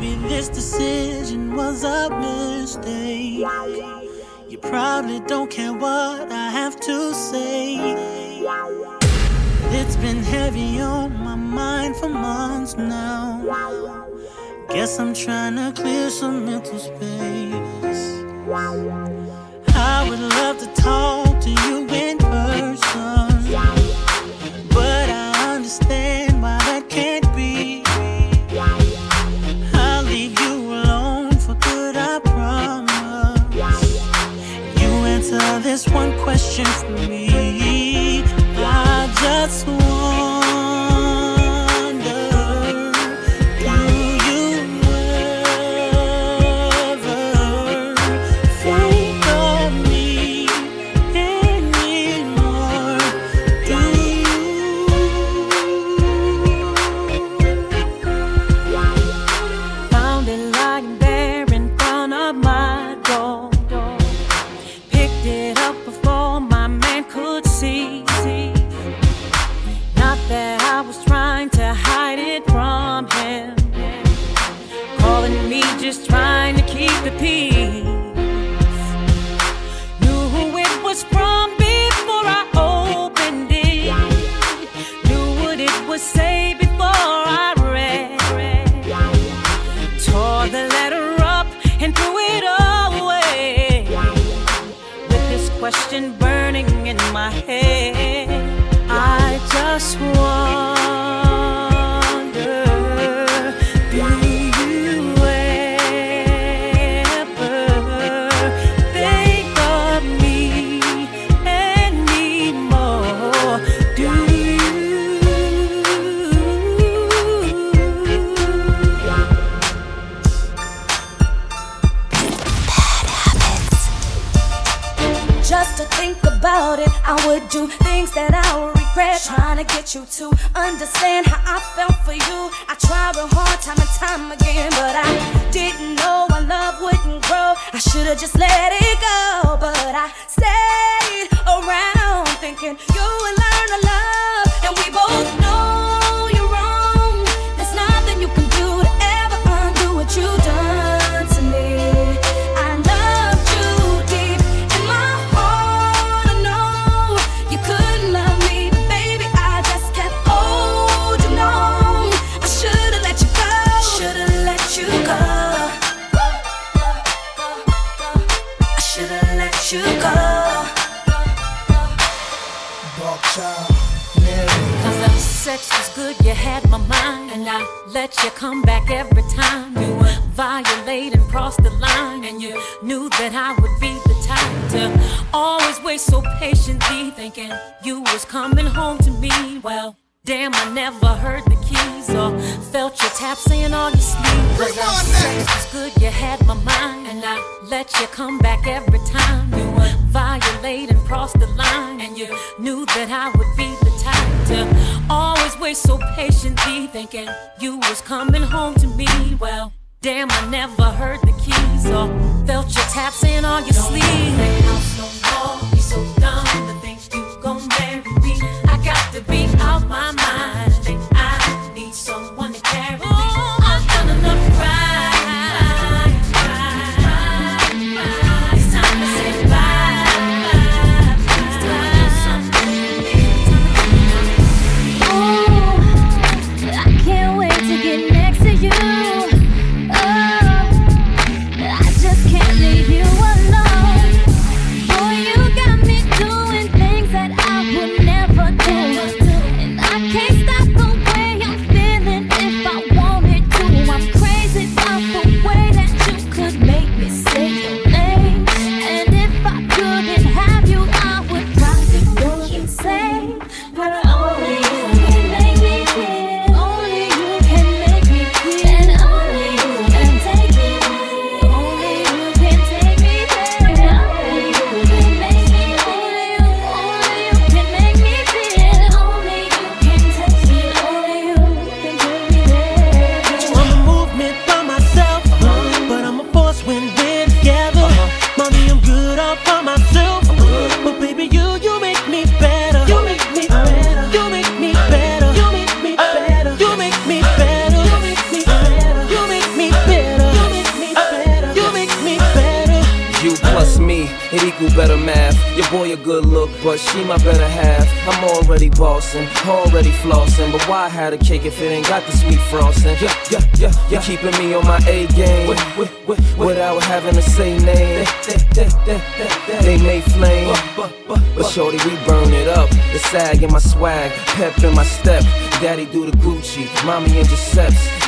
Maybe this decision was a mistake. You probably don't care what I have to say. It's been heavy on my mind for months now. Guess I'm trying to clear some mental space. I would love to talk to you one question for me.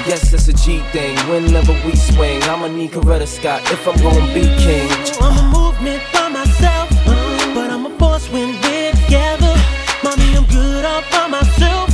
Yes, it's a G thing. Whenever we swing, I'ma need Coretta Scott if I'm gonna be king. I'm a movement by myself, but I'm a force when we're together. Mommy, I'm good all by myself.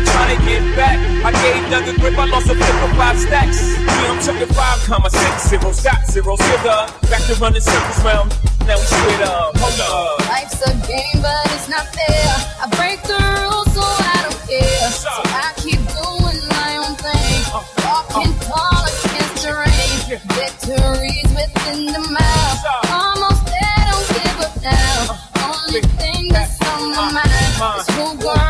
I'm trying to get back. I gave Doug a grip. I lost a flip of five stacks. I'm chucking five comma six zeros. Here back to running circles round. Now we up. Hold up. Life's a game, but it's not fair. I break the rules, so I don't care. So I keep doing my own thing. Walking tall against the rain. Victories within the mile. Almost there, don't give up now. Only thing that's on my mind is who gonna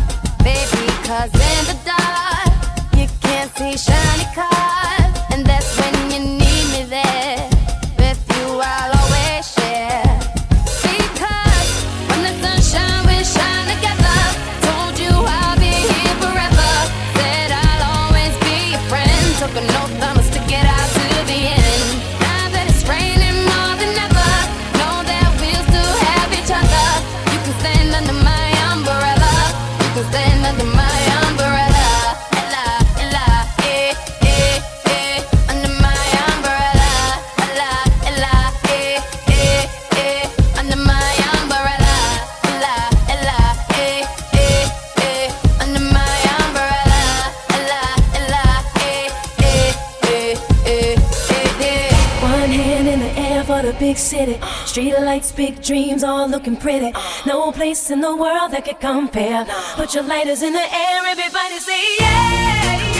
Cause in the dark, you can't see shiny cars. Big city. Street lights, big dreams, all looking pretty. No place in the world that could compare. Put your lighters in the air, everybody say yeah.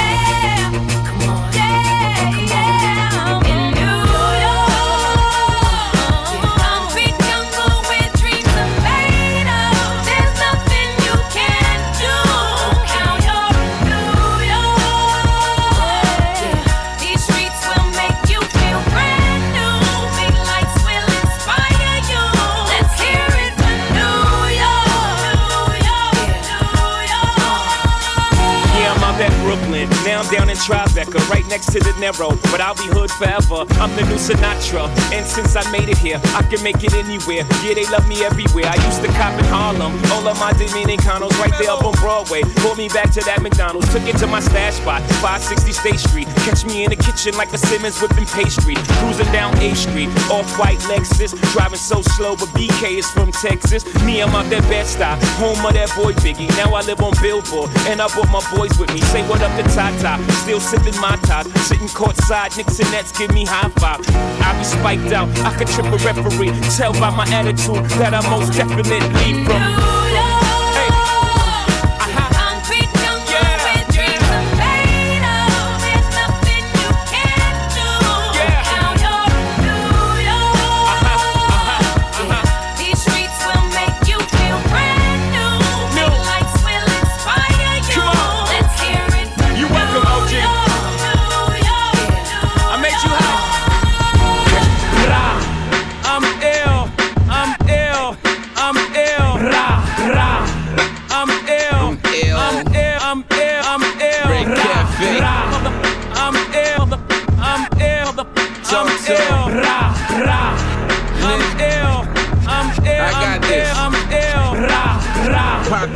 Brooklyn. Now I'm right next to the Narrow. But I'll be hood forever. I'm the new Sinatra. And since I made it here, I can make it anywhere. Yeah, they love me everywhere. I used to cop in Harlem. All of my Dominicanos right there up on Broadway. Pulled me back to that McDonald's. Took it to my stash spot, 560 State Street. Catch me in the kitchen like a Simmons whipping pastry. Cruising down A Street, off white Lexus. Driving so slow, but BK is from Texas. Me, I'm out that Bed-Stuy, home of that boy Biggie. Now I live on Billboard, and I brought my boys with me. Say what up to Tata, still sipping my top. Sitting courtside, Knicks and Nets give me high five. I be spiked out, I could trip a referee. Tell by my attitude that I most definitely from.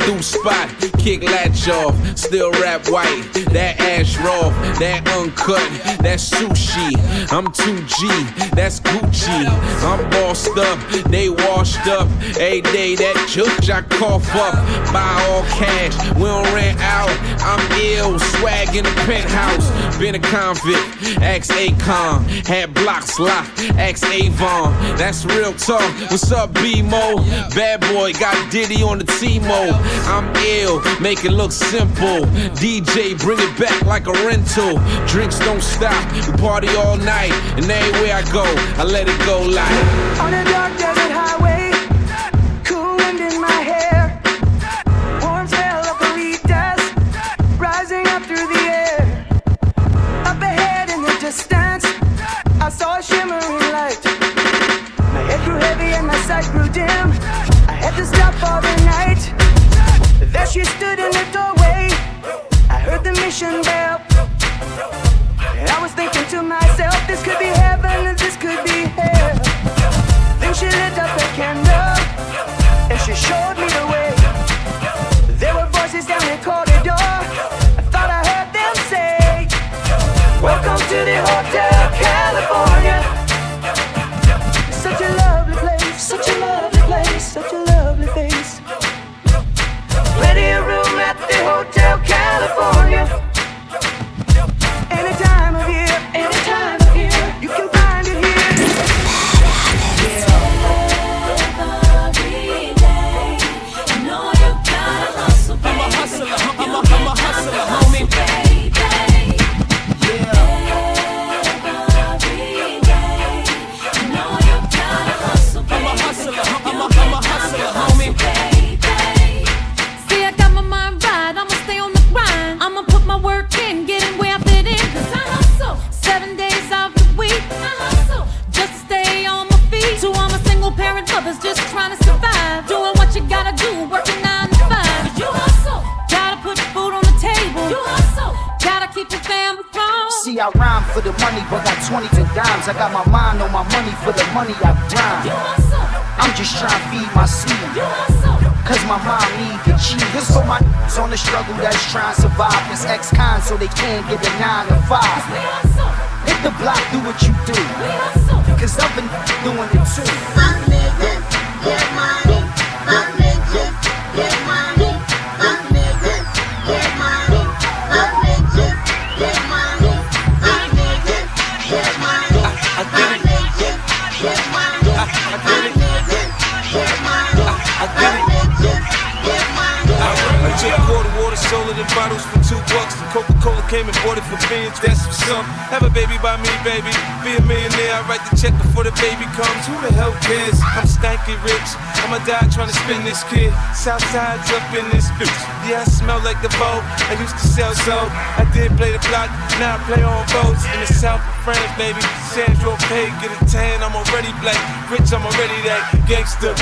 Through spot, kick latch off, still rap white. That ash raw, that uncut, that sushi. I'm 2G, that's Gucci. I'm bossed up, they washed up. A day that juice I cough up. Buy all cash, we don't rent out. I'm ill, swag in the penthouse. Been a convict, ex Acon, had blocks locked, ex Avon. That's real talk. What's up, B Mo? Bad boy, got Diddy on the T Mo. I'm ill, make it look simple. DJ, bring it back like a rental. Drinks don't stop, we party all night. And anywhere I go, I let it go like. On a dark desert highway. rising up through the air up ahead in the distance I saw a shimmering light. My head grew heavy and my sight grew dim. she stood in the doorway. I heard the mission bell.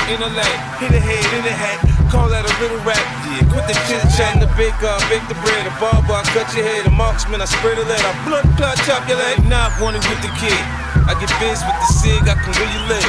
intellect. Hit a head in a hat, call that a little rap. Yeah, quit the chit chat, the big up, bake the bread, the barber, I cut your head, a marksman, I spread a lead, I blood clot, chop your leg. Not wanted with the kid. I get biz with the cig, I can really live.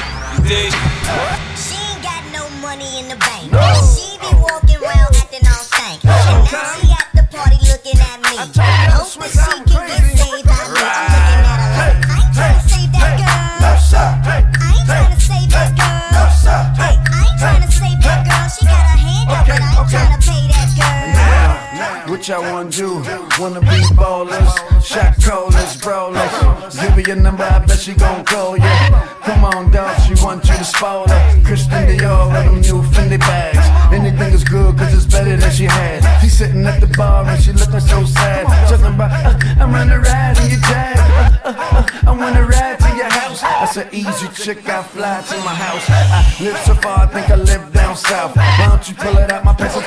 chick, I fly to my house. I live so far, I think I live down south. Why don't you pull it out my pencil?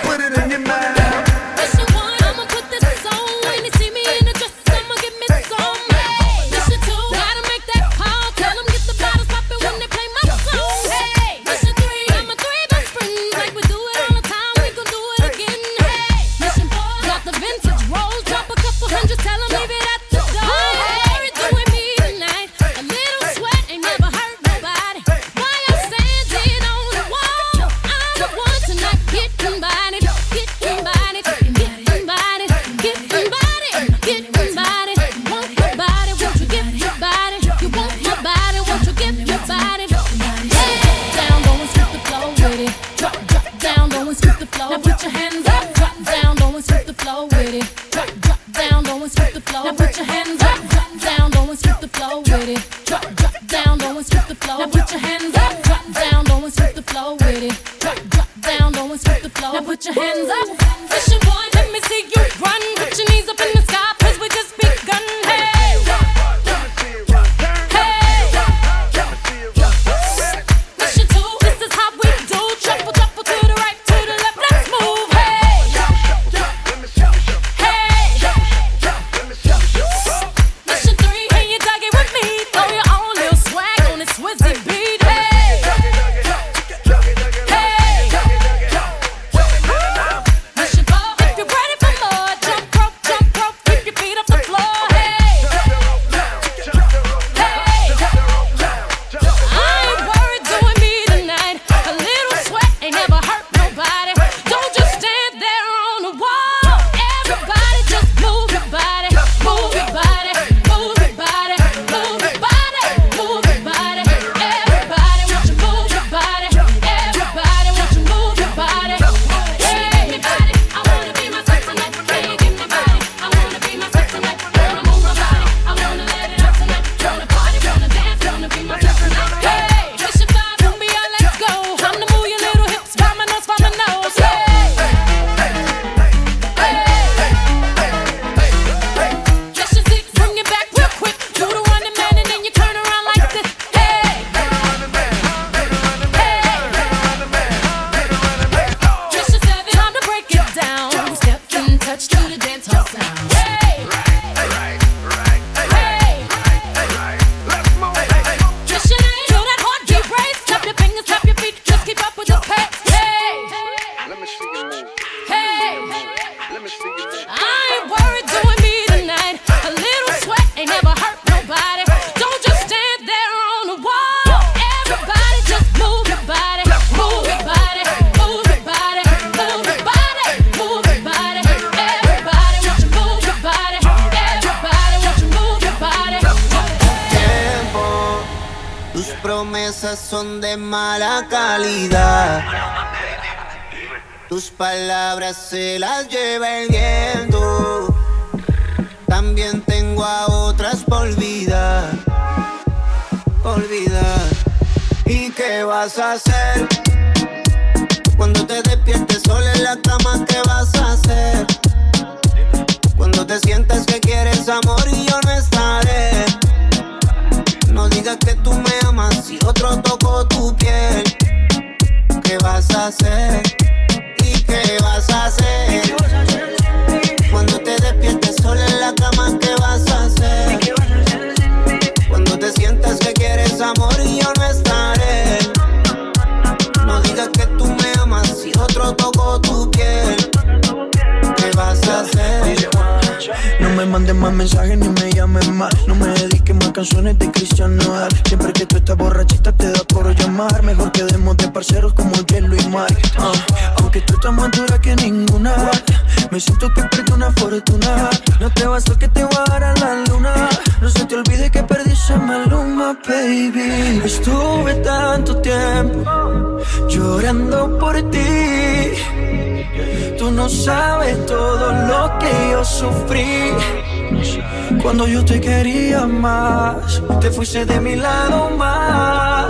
te quería más, te fuiste de mi lado más.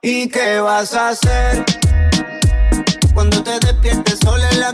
¿Y qué vas a hacer cuando te despiertes sola en la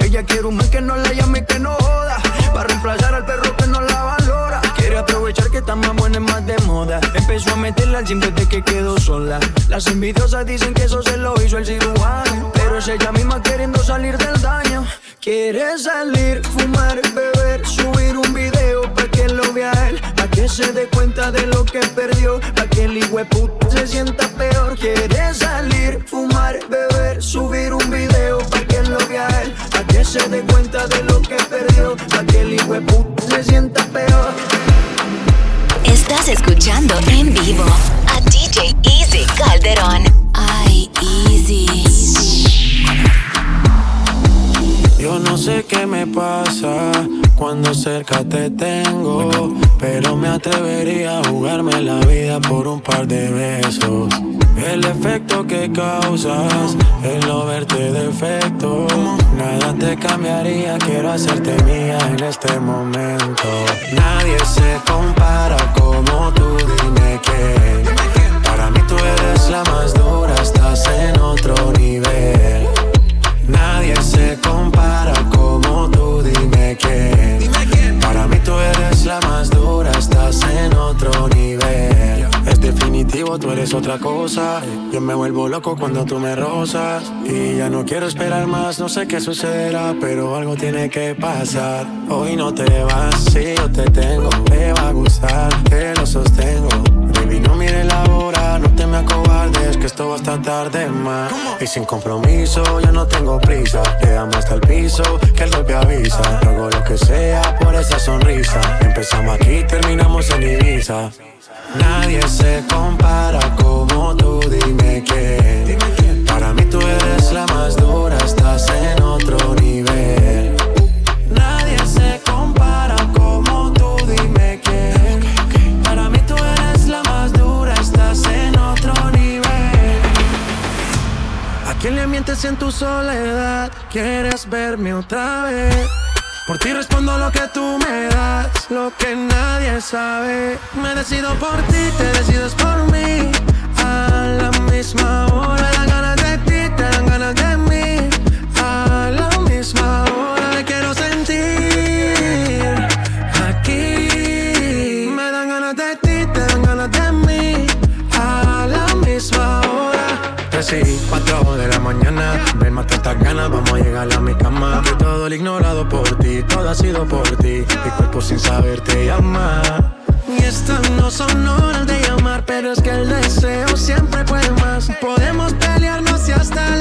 Ella quiere un man que no la llame y que no joda. Para reemplazar al perro que no la valora. Quiere aprovechar que está más buena y más de moda. Empezó a meterla al gym desde que quedó sola. Las envidiosas dicen que eso se lo hizo el cirujano. Pero es ella misma queriendo salir del daño. Quiere salir, fumar, beber, subir un video pa' que lo vea él. Que se dé cuenta de lo que perdió. Pa' que el hijueput se sienta peor. Quiere salir, fumar, beber, subir un video pa' que lo vea él. Pa' que se dé cuenta de lo que perdió. Pa' que el hijueput se sienta peor. Estás escuchando en vivo a DJ Easy Calderón. Ay, Easy. Yo no sé qué me pasa cuando cerca te tengo, pero me atrevería a jugarme la vida por un par de besos. El efecto que causas, el no verte defecto, nada te cambiaría, quiero hacerte mía en este momento. Nadie se compara como tú, dime que para mí tú eres la más dura, estás en otro nivel. Nadie se compara como tú, dime que Para mí tú eres la más dura, estás en otro nivel. Es definitivo, tú eres otra cosa. Yo me vuelvo loco cuando tú me rozas. Y ya no quiero esperar más, no sé qué sucederá Pero algo tiene que pasar. Hoy no te vas, si yo te tengo Te va a gustar, te lo sostengo no mires la hora, no te me acobardes Que esto va hasta tarde más. Y sin compromiso, yo no tengo prisa. Le damos hasta el piso, que el golpe avisa. Hago lo que sea por esa sonrisa. Empezamos aquí, terminamos en Ibiza. Nadie se compara como tú, dime que Para mí tú eres la más dura, estás en otro mientes en tu soledad? ¿Quieres verme otra vez? Por ti respondo lo que tú me das, lo que nadie sabe. Me decido por ti, te decides por mí. A la misma hora dan ganas de ti, te dan ganas de mí. A la misma hora te quiero sentir. Aquí me dan ganas de ti, te dan ganas de mí. A la misma hora. De la mañana. Ven, mata estas ganas, vamos a llegar a mi cama. Que todo el ignorado por ti, todo ha sido por ti. Mi cuerpo sin saber te llama. Y estas no son horas de llamar, pero es que el deseo siempre puede más. Podemos pelearnos y hasta alejarnos,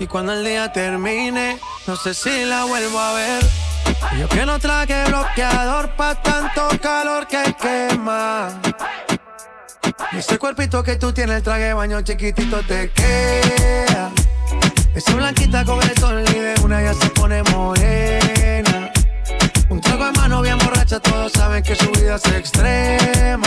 Y cuando el día termine, no sé si la vuelvo a ver. Y yo que no traje bloqueador pa' tanto calor que quema. Ese cuerpito que tú tienes, el traje baño chiquitito te queda. Esa blanquita con el sol y de una ya se pone morena. Un trago de mano bien borracha, todos saben que su vida es extrema.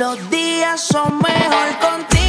Los días son mejor contigo.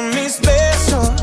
Mis besos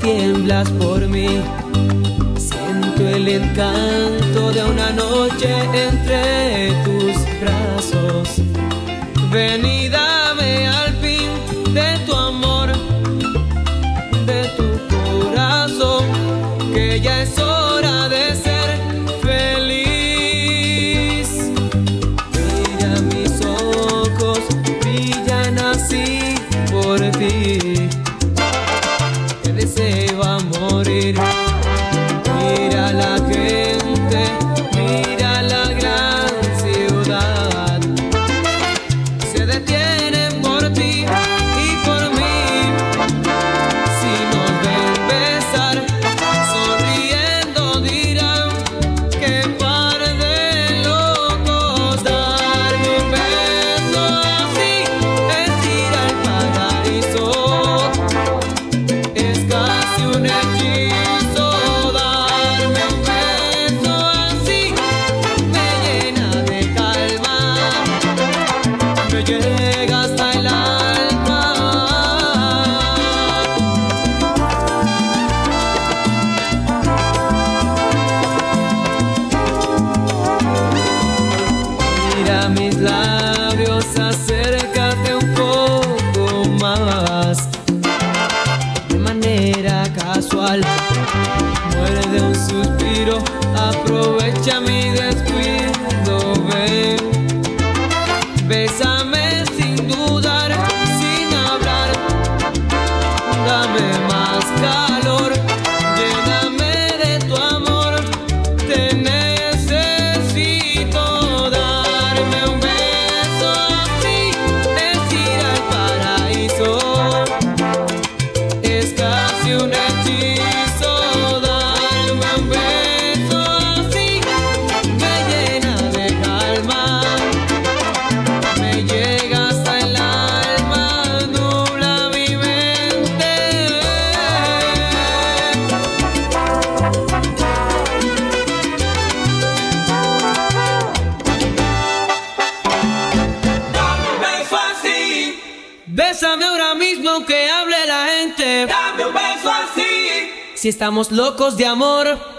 tiemblas por mí. Siento el encanto de una noche entre tus brazos. Venida. si estamos locos de amor.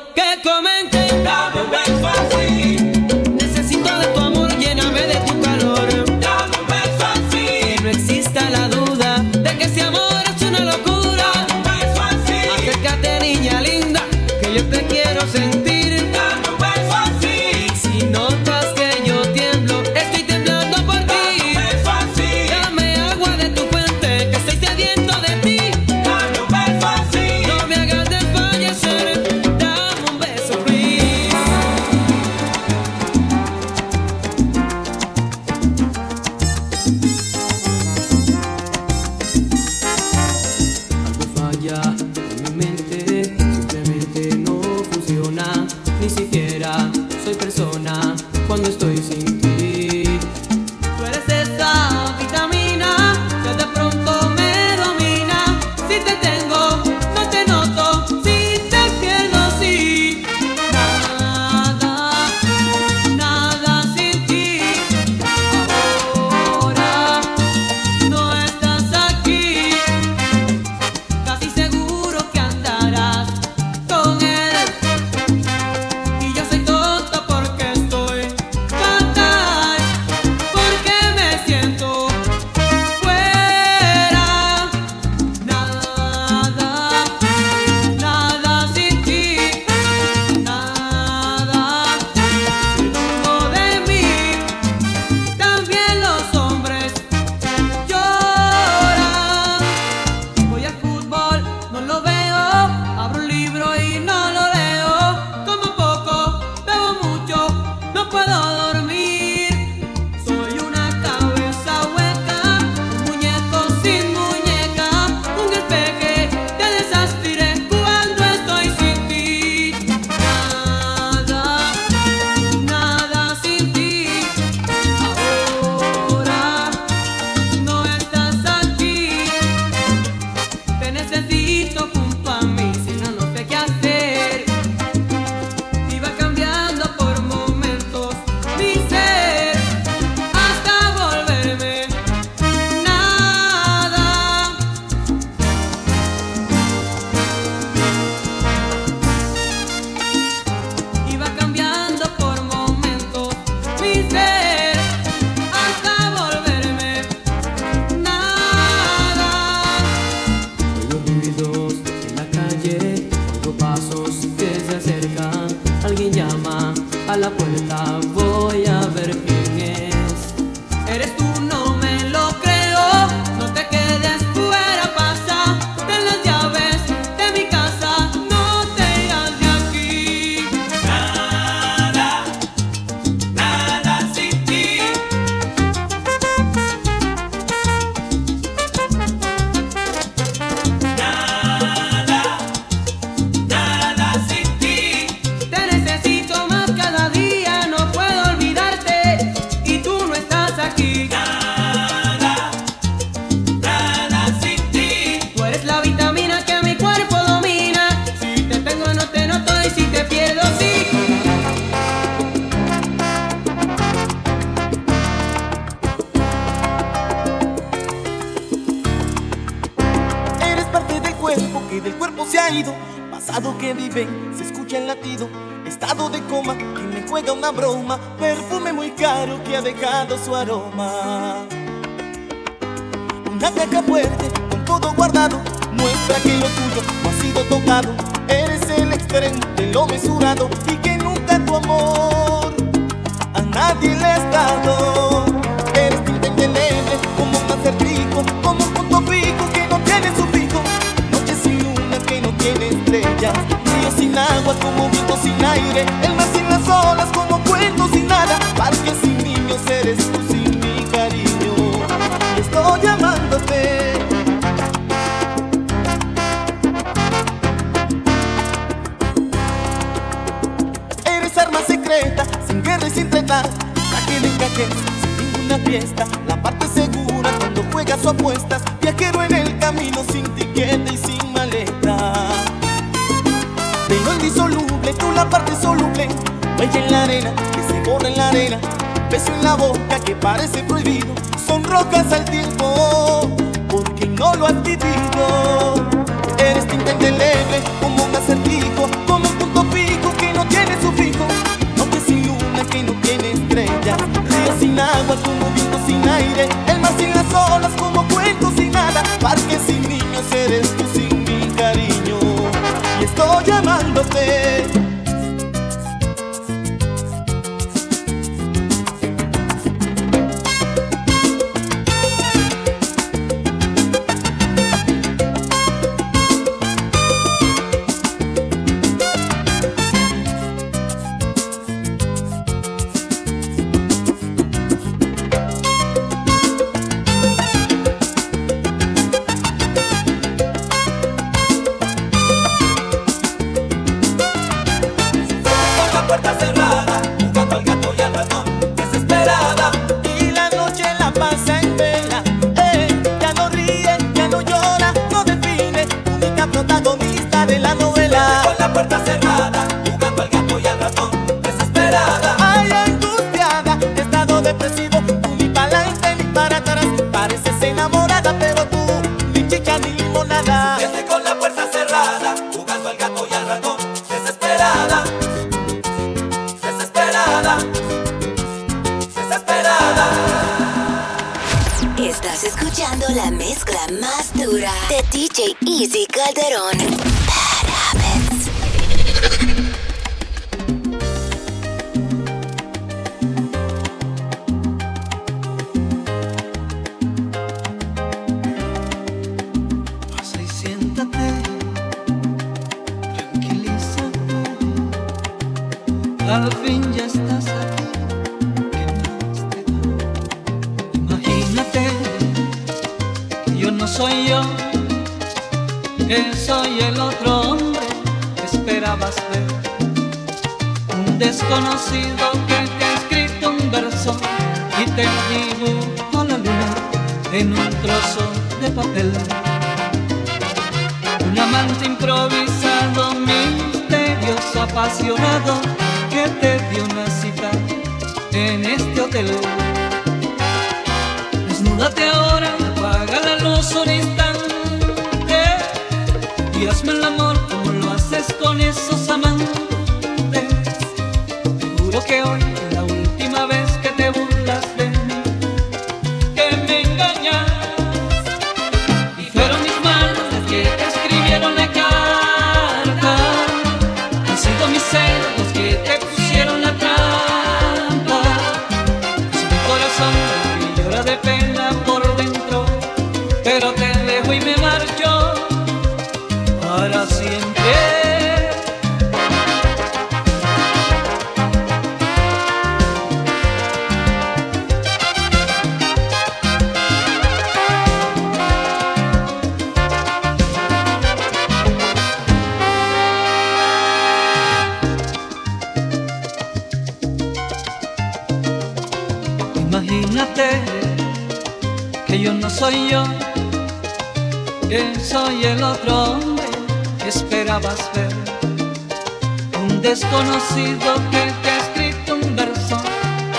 desconocido que te ha escrito un verso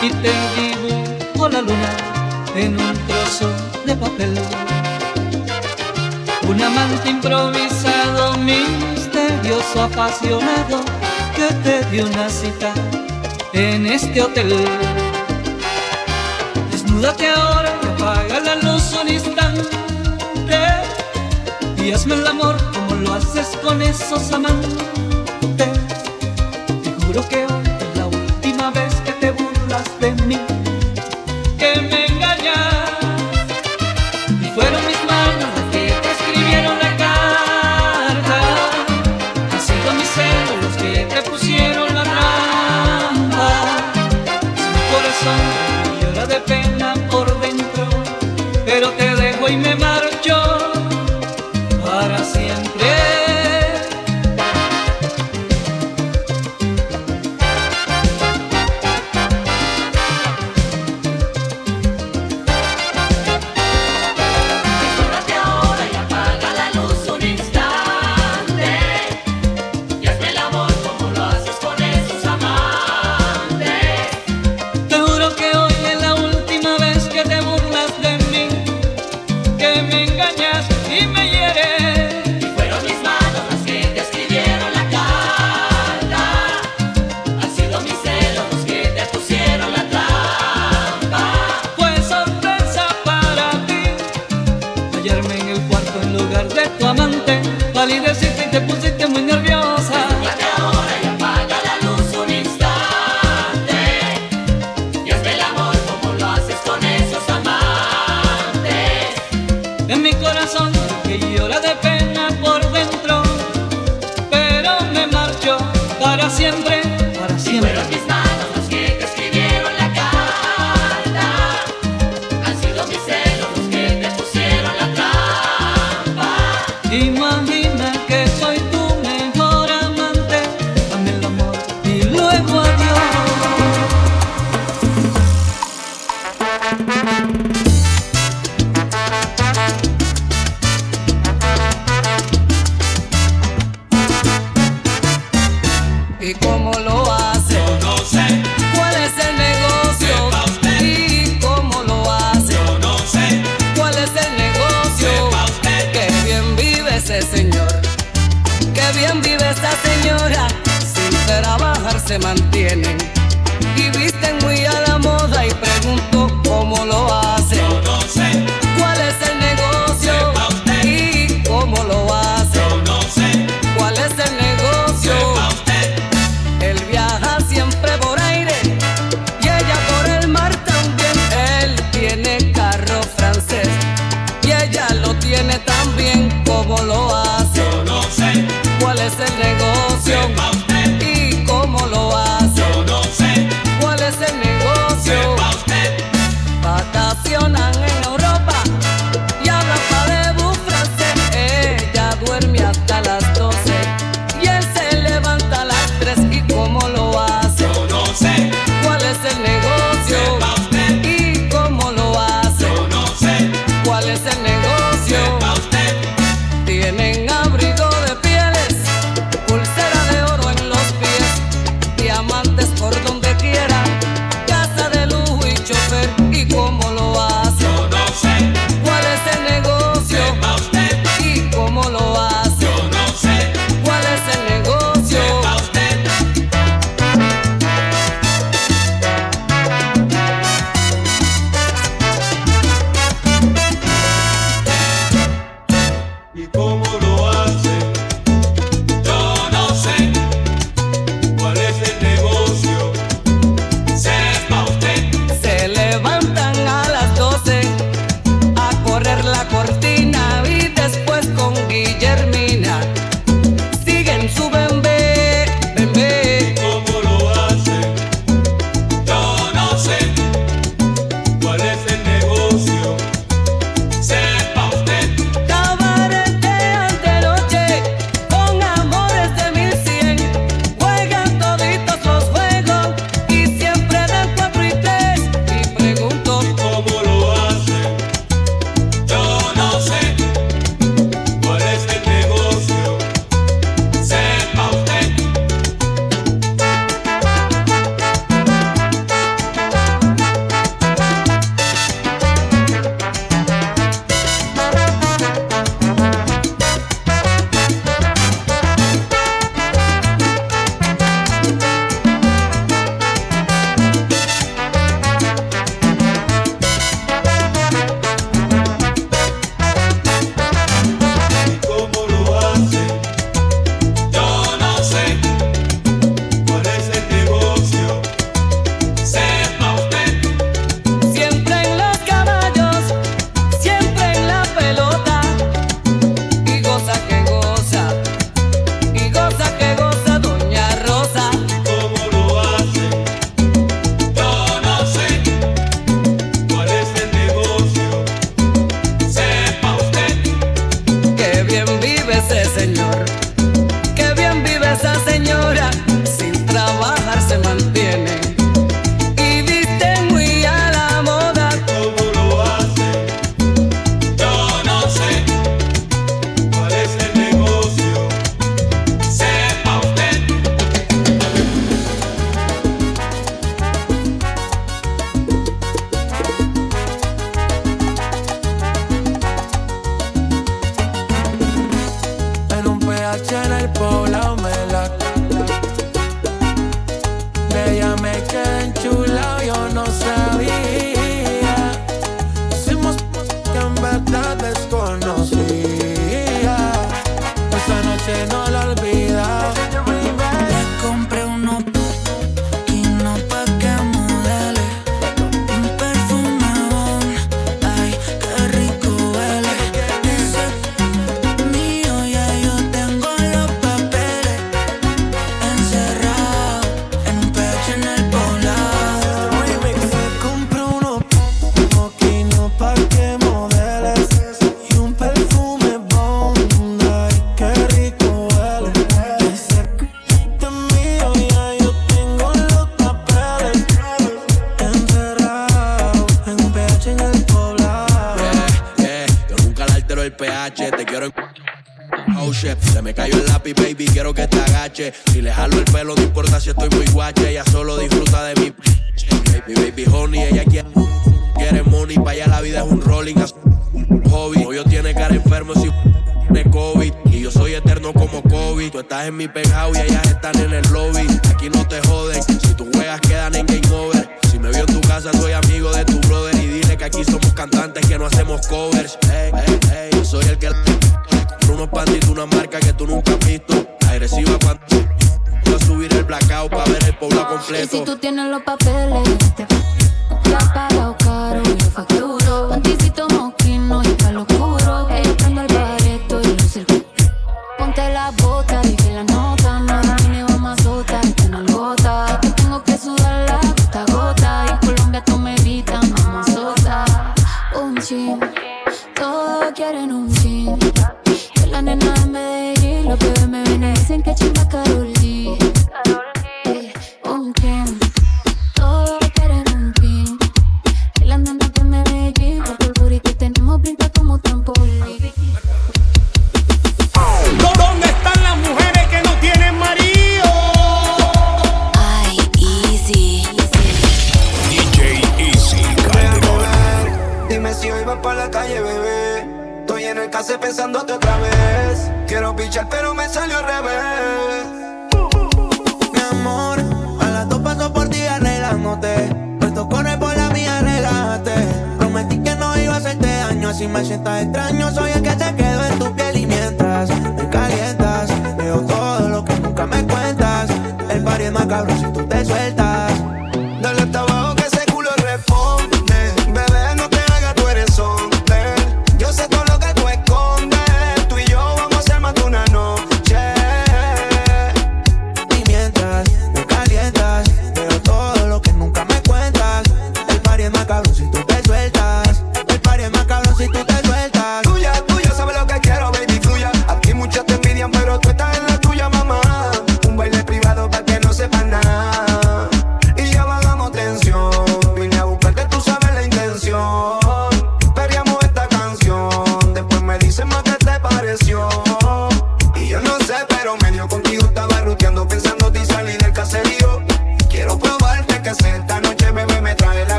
y te dibujo la luna en un trozo de papel. Un amante improvisado, misterioso, apasionado, que te dio una cita en este hotel. Desnúdate ahora apaga la luz un instante y hazme el amor como lo haces con esos amantes lo que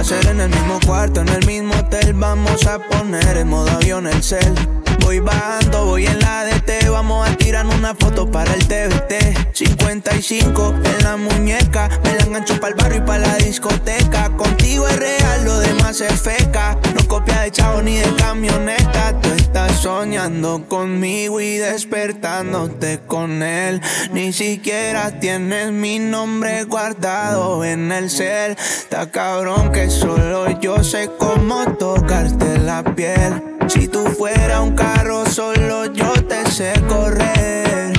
Va a ser en el mismo cuarto, en el mismo hotel. Vamos a poner en modo avión el cel. Voy bajando, voy en la DT. Vamos a tirar una foto para el TVT. 55 en la muñeca. Me la engancho para el barrio y para la discoteca. Contigo es real, lo demás es feca. No copia de chavo ni de camioneta. Tú estás soñando conmigo y despertándote con él. Ni siquiera tienes mi nombre guardado en el cel. Está cabrón que solo yo sé cómo tocarte la piel. Si tú fuera un carro, solo yo te sé correr.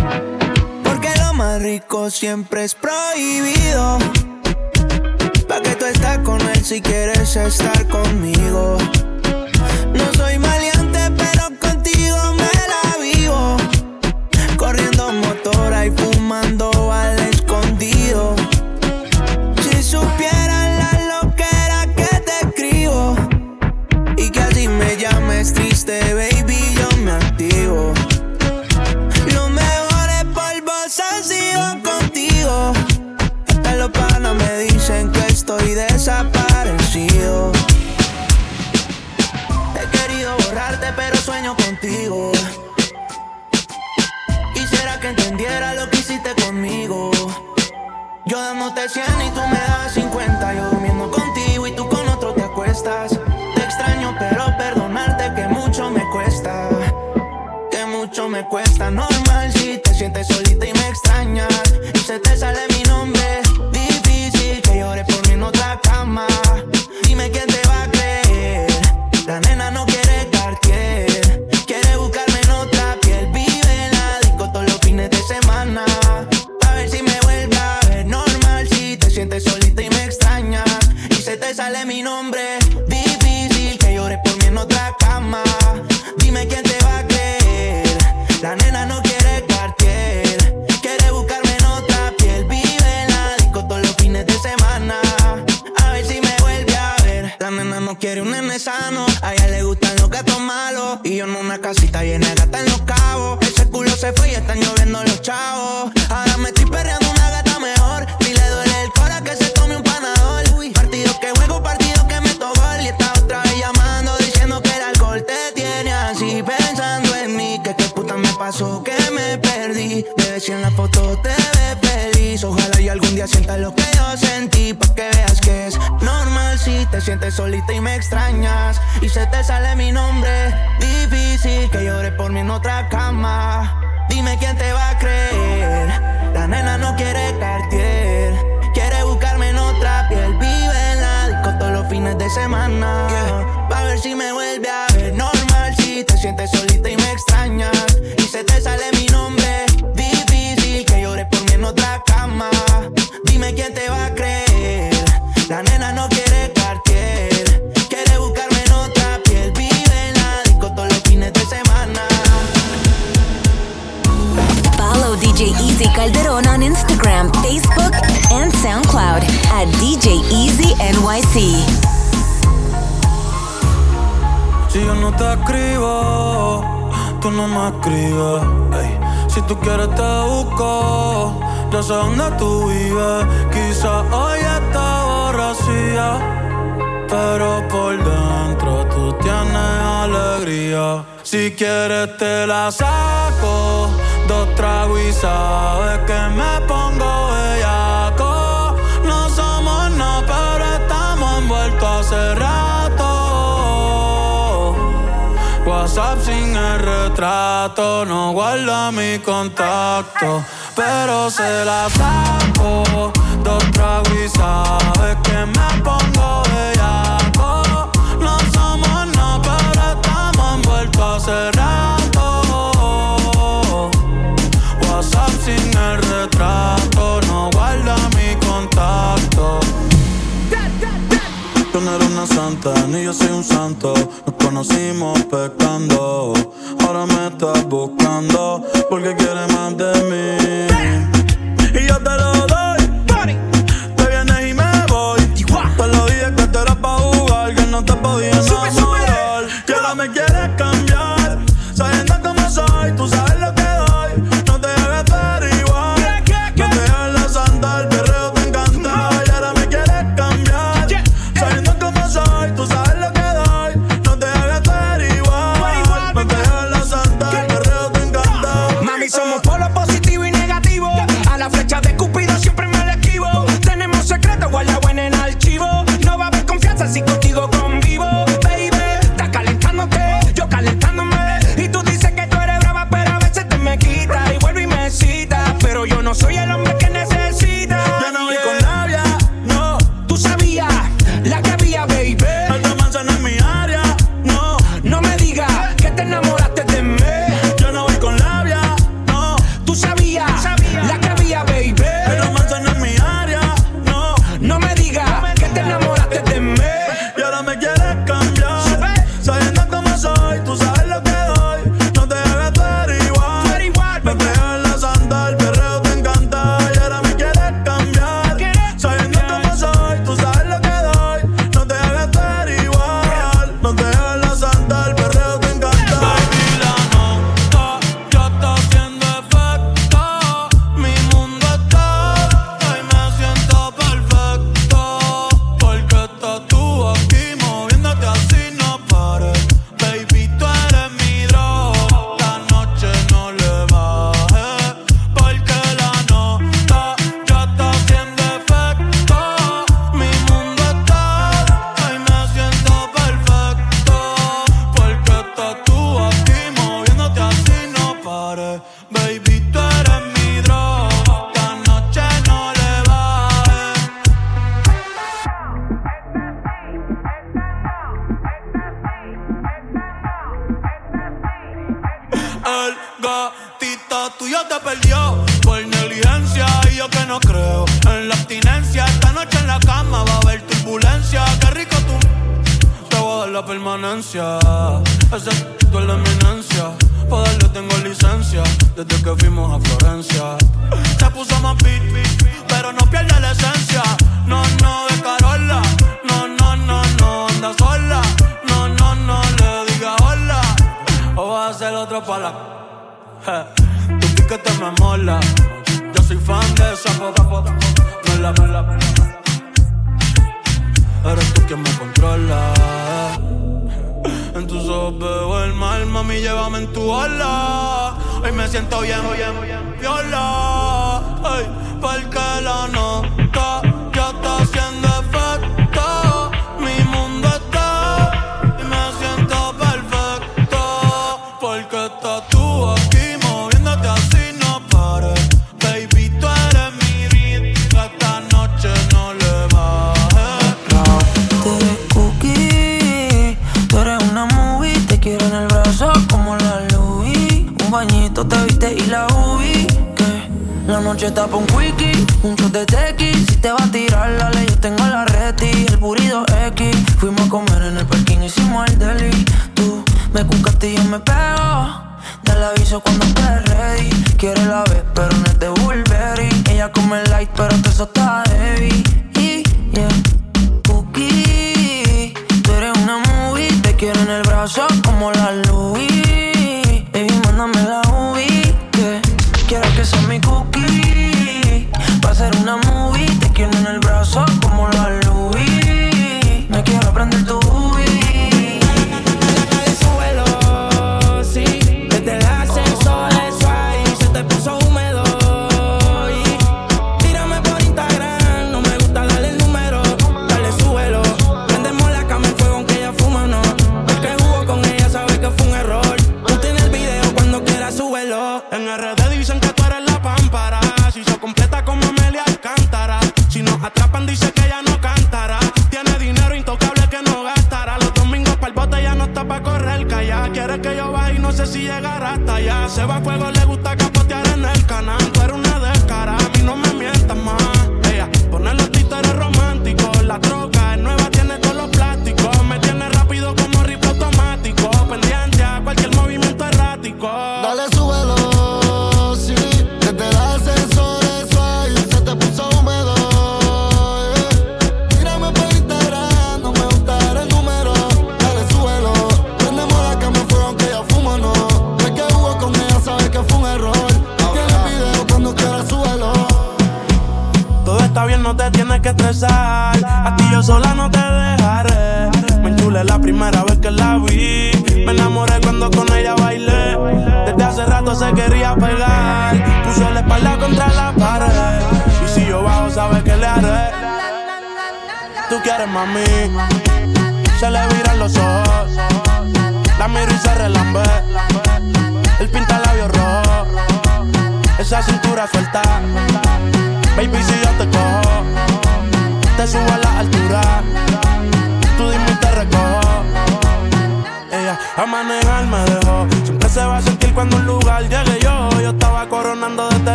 Porque lo más rico siempre es prohibido. Pa' que tú estás con él si quieres estar conmigo. Quisiera que entendiera lo que hiciste conmigo. Yo dándote 100 y tú me das 50. Yo durmiendo contigo y tú con otro te acuestas. Te extraño, pero perdonarte que mucho me cuesta. Que mucho me cuesta. Normal si te sientes solita y me extrañas. Y se te sale quiere un nene sano. A ella le gustan los gatos malos. Y yo en una casita llena de gata en los cabos. Ese culo se fue y están lloviendo los chavos. Ahora me estoy perreando una gata mejor. Si le duele el cora que se tome un panador. Partido que juego, partido que meto gol. Y está otra vez llamando diciendo que el alcohol te tiene así. Pensando en mí, que qué puta me pasó, que me perdí. Debe si en la foto te ves feliz. Ojalá y algún día sientas lo que yo sentí. Te sientes solita y me extrañas. Y se te sale mi nombre. Difícil que llore por mí en otra cama. Dime quién te va a creer. La nena no quiere Cartier. Quiere buscarme en otra piel. Vive en la disco todos los fines de semana. Pa' ver si me vuelve a ver. Normal si te sientes solita y me extrañas. Y se te sale mi nombre. DJ Easy NYC. Si yo no te escribo, tú no me escribes. Si tú quieres te busco, ya sé dónde tú vives. Quizás hoy está borracía, pero por dentro tú tienes alegría. Si quieres te la saco, dos tragos y sabes que me pongo bellaco. WhatsApp sin el retrato, no guarda mi contacto, pero se la saco. Dos tragos sabes que me pongo bellaco. No somos nada, pero estamos envueltos hace rato. WhatsApp sin el retrato, no guarda mi contacto. Tú no eres una santa, ni yo soy un santo. Nos conocimos pecando. Ahora me estás buscando porque quieres más de mí. Y yo te lo doy. Te vienes y me voy. Te lo dije que tú eras pa' jugar, que no te podía enamorar. Que ahora me quieres cambiar.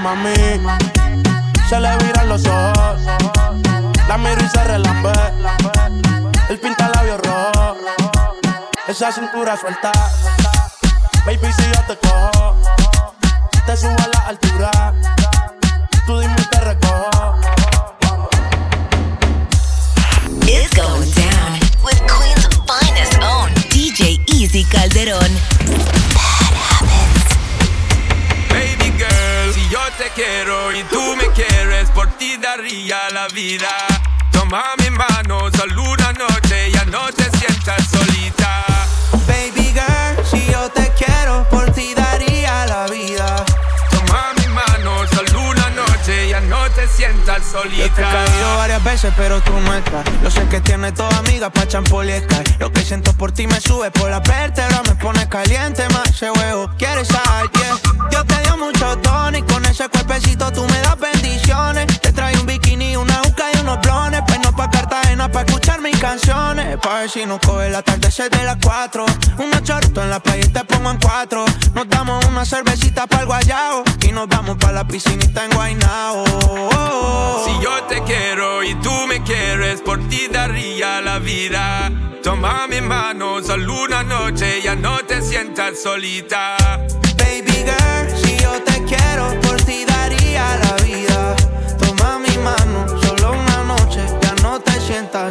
mami. Se le viran los ojos. La miro y se relambe. El pinta labios rojo. Esa cintura suelta. Baby, si yo te cojo. Te subo a la altura. Tú dime y te recojo. It's going down with Queen's finest own, DJ Easy Calderón. te quiero y tú me quieres, por ti daría la vida. Toma mi mano, solo una noche, ya no te sientas solita. Yo te he caído varias veces, pero tú no estás. Yo sé que tienes toda amiga pa' champol y Sky. Lo que siento por ti me sube por la vértebra, me pone caliente más ese huevo. ¿Quieres saber? Yeah. Dios te dio mucho don y con ese cuerpecito tú me das bendiciones. Cartagena, pa' escuchar mis canciones. Pa' ver si nos coge el atardecer de las 4. Unos chorritos en la playa y te pongo en cuatro. Nos damos una cervecita para el guayao. Y nos vamos pa' la piscinita en Guaynao. Si yo te quiero y tú me quieres, por ti daría la vida. Toma mi mano, solo una noche, ya no te sientas solita. Baby girl, si yo te quiero, por ti daría la vida. Toma mi mano,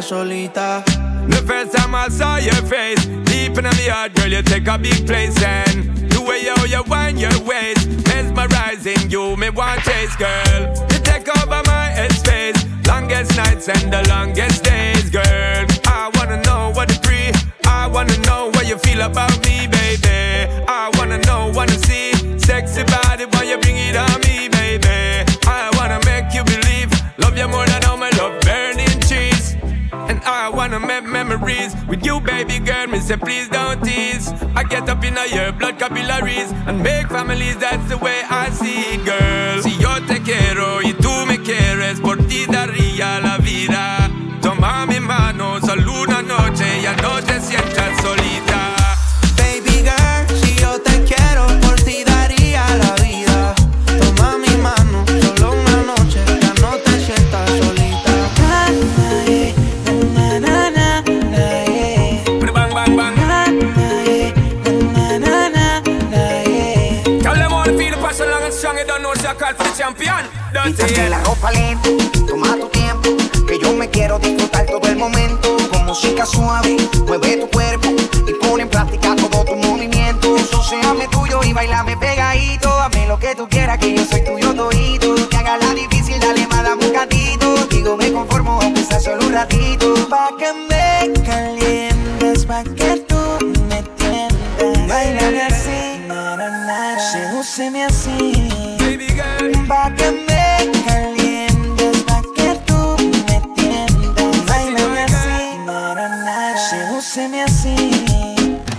solita. The first time I saw your face, deep in my heart, girl, you take a big place and the way you, you wind your waist, mesmerizing you, me want chase, girl. You take over my headspace, longest nights and the longest days, girl. I wanna know what it's free, I wanna know what you feel about me, baby. I wanna know, wanna see, sexy body, why you bring it on me, baby. I wanna make you believe, love you more I wanna make memories with you, baby girl. Me say, please don't tease. I get up in your blood capillaries and make families. That's the way I see it, girl. Si yo te quiero y tú me quieres, por ti daría la vida. Toma mi mano, solo una noche, ya no te Don't Quítate la ropa lento, toma tu tiempo, que yo me quiero disfrutar todo el momento. Con música suave, mueve tu cuerpo y pone en práctica todo tu movimiento. Ensuciame tuyo y bailame pegadito. Hazme lo que tú quieras, que yo soy tuyo todito. Que haga la difícil, dale más, dame un gatito. Digo, me conformo, aunque sea solo un ratito. Pa' que me calientes, pa' que tú me tiendas. Bailame así, na, na, na, na. sedúceme así.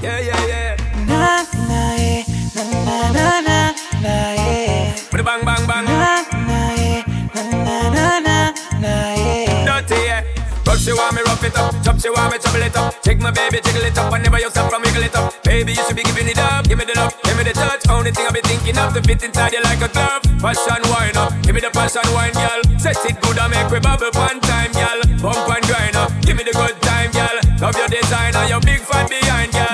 Yeah, yeah, yeah. Na, na, eh, na, na, na, na, na, it up. Chop, she want me trouble it up. Take my baby, jiggle it up. I never you stop from wiggle it up. Baby, you should be giving it up. Give me the love, give me the touch. Only thing I be thinking of to fit inside you like a glove. Passion wine up. Give me the passion wine, girl. Set it good and make we bubble one time, girl. Bump and grind up. Give me the good time, girl. Love your designer, your big fan behind, girl.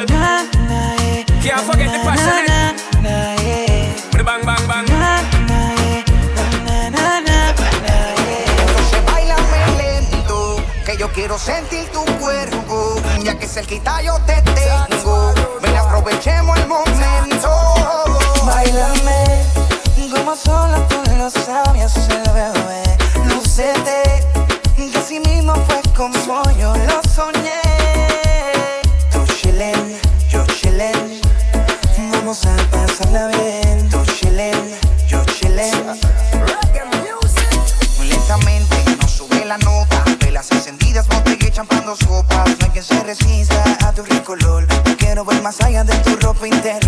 Sentir tu cuerpo, ya que cerquita yo te tengo. Ven, aprovechemos el momento. Bailame como solo tú lo sabes hacer, bebé. Lúcete, que así mismo fue como yo lo soñé. Tú chillen, yo chillen, vamos a pasarla bien. Dos copas. No hay quien se resista a tu rico olor. No quiero ver más allá de tu ropa interior.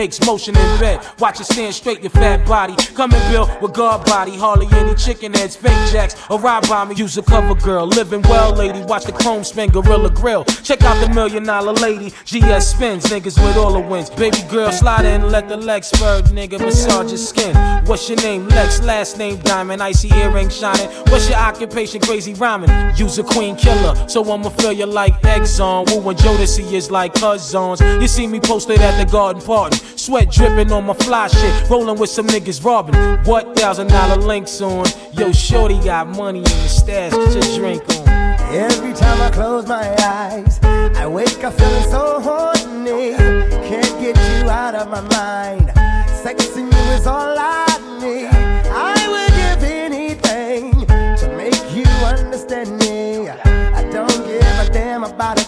Makes motion in bed. Watch it stand straight, your fat body. Come and build with guard body. Hardly any chicken heads, fake jacks, arrive by me. Use a cover girl. Living well, lady. Watch the chrome spin, gorilla grill. Check out the million dollar lady. GS spins, niggas with all the wins. Baby girl, slide in, let the legs bird, nigga. Massage your skin. What's your name? Lex, last name Diamond. Icy earring shining. What's your occupation? Crazy rhyming. Use a queen killer, so I'ma feel you like Exxon. Wu and Jodeci is like cousins. You see me posted at the garden party. Sweat dripping on my fly shit. Rolling with some niggas robbing. What thousand dollar links on? Yo, shorty got money in the stash. Get your drink on. Every time I close my eyes, I wake up feeling so horny. Can't get you out of my mind. Sexing you is all I need. I would give anything to make you understand me. I don't give a damn about.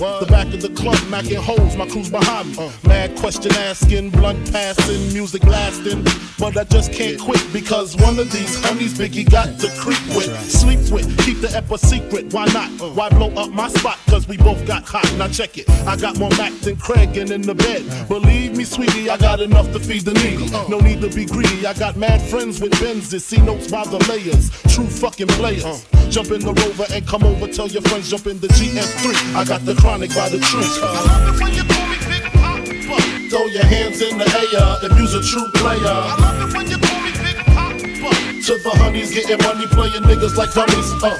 Where you find me. The back of the club, macking holes, my crew's behind me. Uh. Mad question asking, blunt passing, music lasting. But I just can't quit because one of these honeys Biggie got to creep with, sleep with, keep the ep a secret. Why not? Uh. Why blow up my spot? Cause we both got hot. Now check it. I got more Mac than Craig and in the bed. Uh. Believe me, sweetie, I got enough to feed the needy. No need to be greedy. I got mad friends with Benzes. See notes by the layers. True fucking players. Jump in the rover and come over. Tell your friends jump in the GS3. I got the chronic by the tree. I love it when you pull me, figga pop, twin. Throw your hands in the air if you's a true player. To the one you call me, big pop. Triple honeys getting money, playing niggas like dummies. Uh.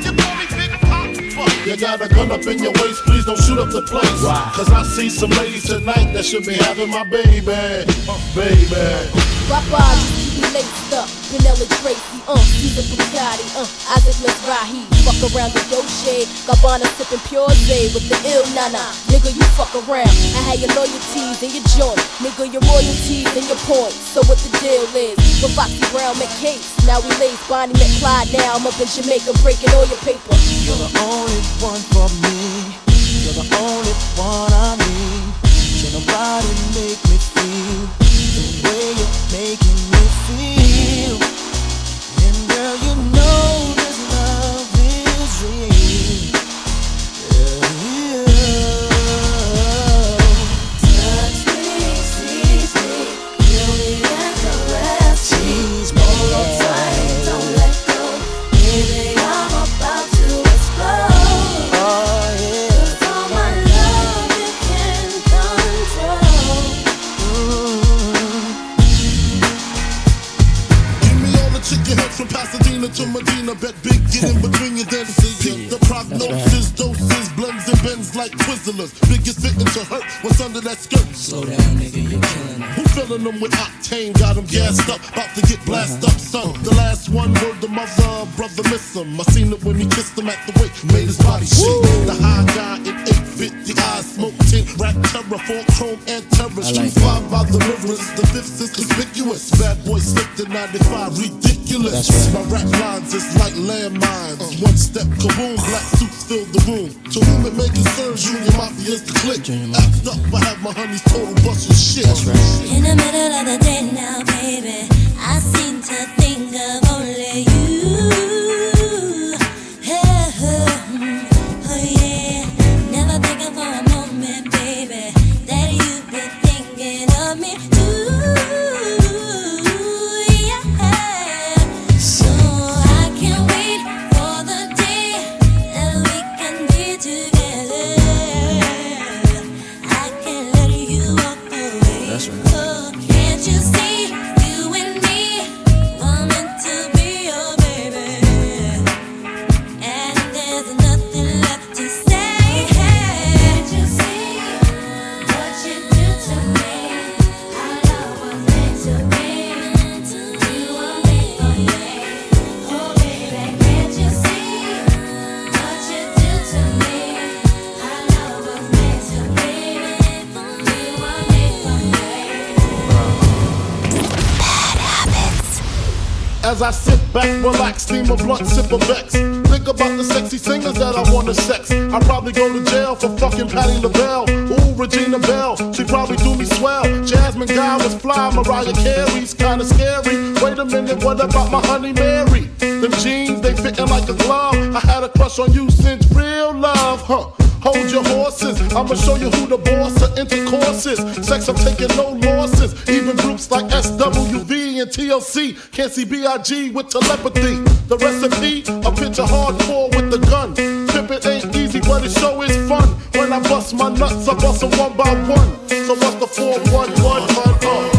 You pull me, fig a. You got a gun up in your waist, please don't shoot up the place. Cause I see some ladies tonight that should be having my baby. Uh, baby. Papa used to be laced up. Vanilla Tracy, uh, Caesar Bugatti, uh, Isaac Mizrahi. Fuck around the Dolce, Gabbana sipping pure Zay with the ill nana. Nigga, you fuck around. I had your loyalties and your joint. Nigga, your royalties and your points. So what the deal is? With Foxy Brown McCase. Now we lace Bonnie McClyde. Now I'm up in Jamaica breaking all your paper. You're the only one for me. You're the only one I need. Can nobody make me feel the way you're making like Twizzlers. Biggest fitting to hurt what's under that skirt. Slow down, nigga, you're killing them. Who filling them with octane? Got them gassed up, about to get blasted up, son. The last one word the mother, brother miss him. I seen it when he kissed him at the wake, made his body shake. The high guy in 850 eyes, smoke tint, rap terror, four chrome and terror. Street five by the rivers, the fifth is conspicuous. Bad boy slipped in 95, ridiculous. My rap lines is like landmines. One step, kaboom, black suits fill the room. To whom it may concern, Junior Mafia's the click. Act up, I have my honeys total busting shit. Right. In the middle of the day now, baby, I seem to I sit back, relax, steam a blunt, sip a vex. Think about the sexy singers that I wanna sex. I'd probably go to jail for fucking Patti LaBelle. Ooh, Regina Belle, she probably do me swell. Jasmine Guy was fly, Mariah Carey's kinda scary. Wait a minute, what about my honey Mary? Them jeans, they fitting like a glove. I had a crush on you since real love, huh? Hold your horses, I'ma show you who the boss of intercourse is. Sex, I'm taking no losses. Even groups like SWV and TLC can't see BIG with telepathy. The recipe, a picture hardcore with the gun. Pimpin' ain't easy, but it show is fun. When I bust my nuts, I bust them one by one. So what's the 411, man? Uh.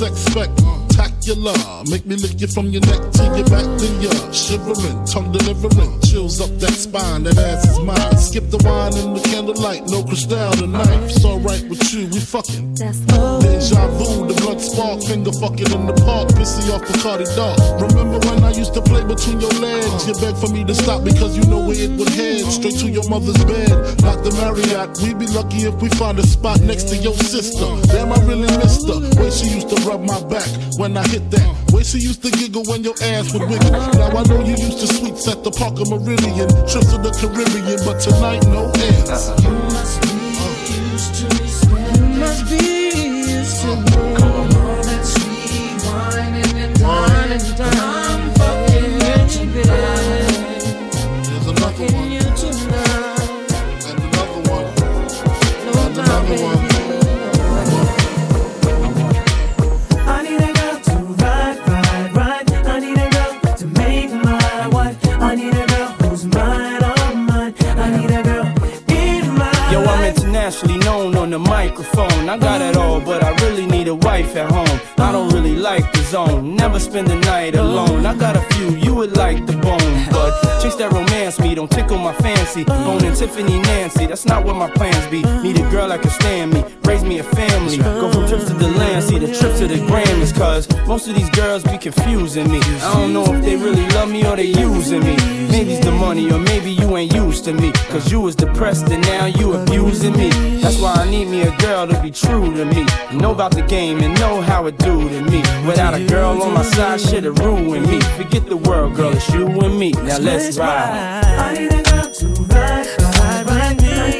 Make the Make me lick you from your neck to your back to your shivering, tongue delivering, chills up that spine, that ass is mine. Skip the wine and the candlelight, no crystal tonight. It's alright with you, we fucking. Deja vu, the blood spark, finger fucking in the park, pissy off Bacardi Dark. Remember when I used to play between your legs? You begged for me to stop because you know where it would head. Straight to your mother's bed, not the Marriott. We'd be lucky if we find a spot next to your sister. Damn, I really missed her. Way she used to rub my back when I hit that. Way she used to giggle when your ass would wiggle. Now I know you used to suites at the Parker Meridien, trips to the Caribbean, but tonight no ends. You must be used to me. You must be used to me. All that sweet whining and dining. I'm fucking on the microphone. I got it all, but I really need a wife at home. I don't like the zone, never spend the night alone. I got a few, you would like the bone, but chicks that romance me don't tickle my fancy. Bone and Tiffany Nancy, that's not what my plans be. Need a girl that can stand me, raise me a family. Go from trips to the land, see the trips to the Grammys, cause most of these girls be confusing me. I don't know if they really love me or they using me. Maybe it's the money, or maybe you ain't used to me. Cause you was depressed and now you abusing me. That's why I need me a girl to be true to me. Know about the game and know how it do to me. Without a girl on my side, shit'll ruin me. Forget the world, girl, it's you and me. Now let's ride. I to ride, ride, ride.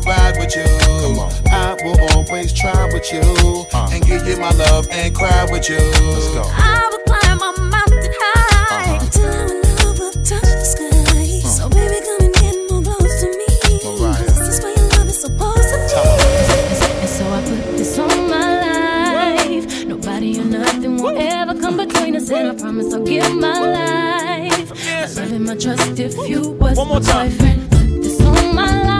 I'll ride with you. I will always try with you uh. and give you my love and cry with you. Let's go. I will climb a mountain high uh-huh. our love will touch the sky. So baby, come and get more close to me. Mariah. This is where your love is supposed to be. And so I put this on my life. Nobody or nothing will ever come between us, and I promise I'll give my life. Yes. My love and my trust if you were One more time. boyfriend. Put this on my life.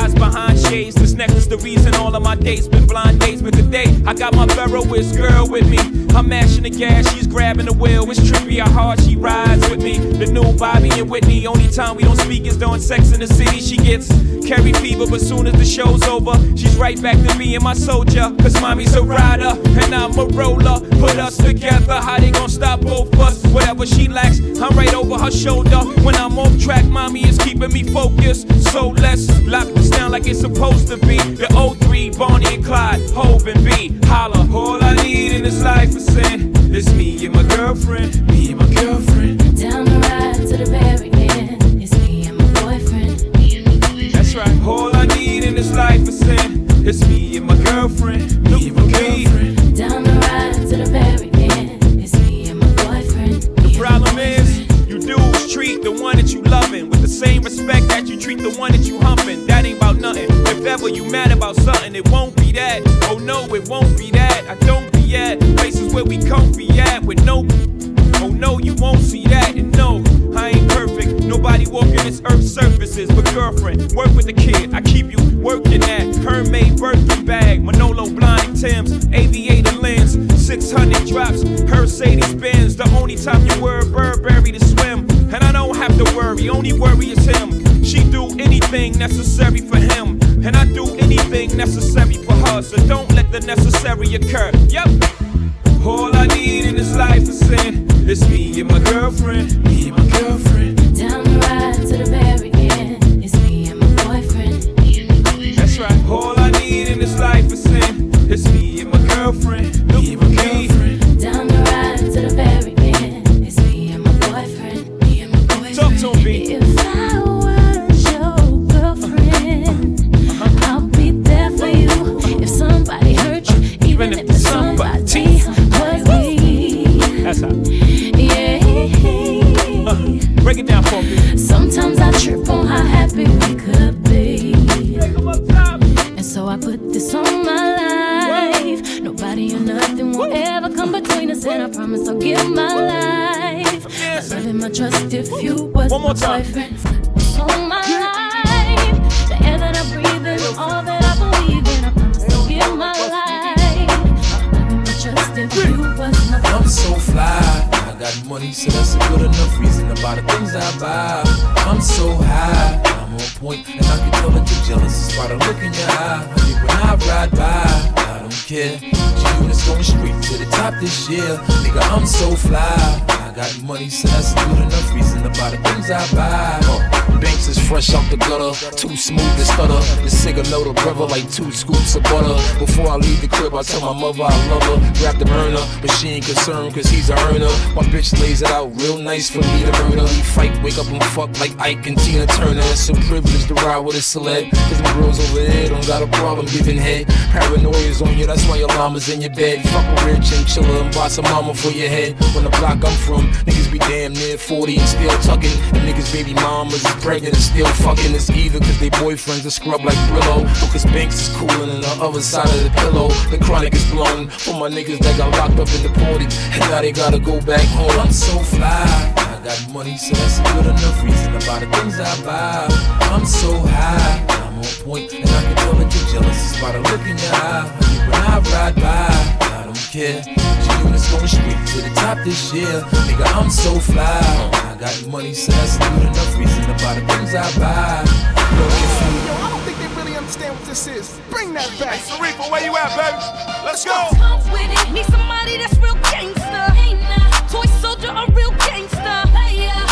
eyes behind shades. This necklace the reason all of my dates been blind dates. But today I got my Ferroist girl with me. I'm mashing the gas, she's grabbing the wheel. It's trippy how hard she rides with me. The new Bobby and Whitney. Only time we don't speak is during sex in the city. She gets carry fever, but soon as the show's over, she's right back to me and my soldier. Cause mommy's a rider and I'm a roller. Put us together, how they gon' stop both us? Whatever she lacks, I'm right over her shoulder. When I'm off track, mommy is keeping me focused. So let's lock this down like it's supposed to be. The O3, Bonnie and Clyde, Hove and B. Holla, all I need in this life is sin. It's me and my girlfriend, me and my girlfriend. down the ride to the very end. It's me and my boyfriend. That's right. All I need in this life is sin. It's me and my girlfriend. Me and my girlfriend. Down the ride to the very end. It's me and my boyfriend. The problem is, you dudes treat the one that you loving with the same respect that you treat the one that you humping. If ever you mad about something, it won't be that. Oh no, it won't be that. I don't be at places where we comfy at with no. Oh no, you won't see that. And no, I ain't perfect. Nobody walking this earth's surfaces. But girlfriend, work with the kid. I keep you working at Hermès Birkin bag, Manolo blind Tim's, aviator lens, 600 drops, Mercedes Benz. The only time you wear Burberry to swim. And I don't have to worry, only worry is him. She do anything necessary for him. And I do anything necessary for her. So don't let the necessary occur. Yep. All I need in this life is sin. It's me and my girlfriend. Me and my girlfriend. Down the ride to the very too smooth to stutter. The cigar know of brother like two scoops of butter. Before I leave the crib, I tell my mother I love her. Grab the burner, but she ain't concerned cause he's a earner. My bitch lays it out real nice for me to burn murder. We fight, wake up and fuck like Ike and Tina Turner. It's a privilege to ride with a celeb. Cause them girls over there don't got a problem giving head. Paranoia's on you, that's why your llama's in your bed. Fuck a rich chinchilla and buy some mama for your head. When the block I'm from, niggas be damn near 40 and still tucking. And niggas baby mamas is pregnant and still fucking. It's either cause they boyfriends are scrub like Brillo. Cause Banks is coolin' on the other side of the pillow. The chronic is blown for my niggas that got locked up in the party. And now they gotta go back home. I'm so fly. I got money, so that's a good enough reason about the things I buy. I'm so high. I'm on point, and I can tell that you're jealous just by the look in your eye. When I ride by, I don't care. G-Unit's going straight to the top this year. Nigga, I'm so fly. I got money, so that's a good enough reason about the things I buy. Look, if you understand what this is. Bring that back. Sarifa, where you at, baby? Let's go. With it. Need somebody that's real gangster. Toy soldier, a real gangster.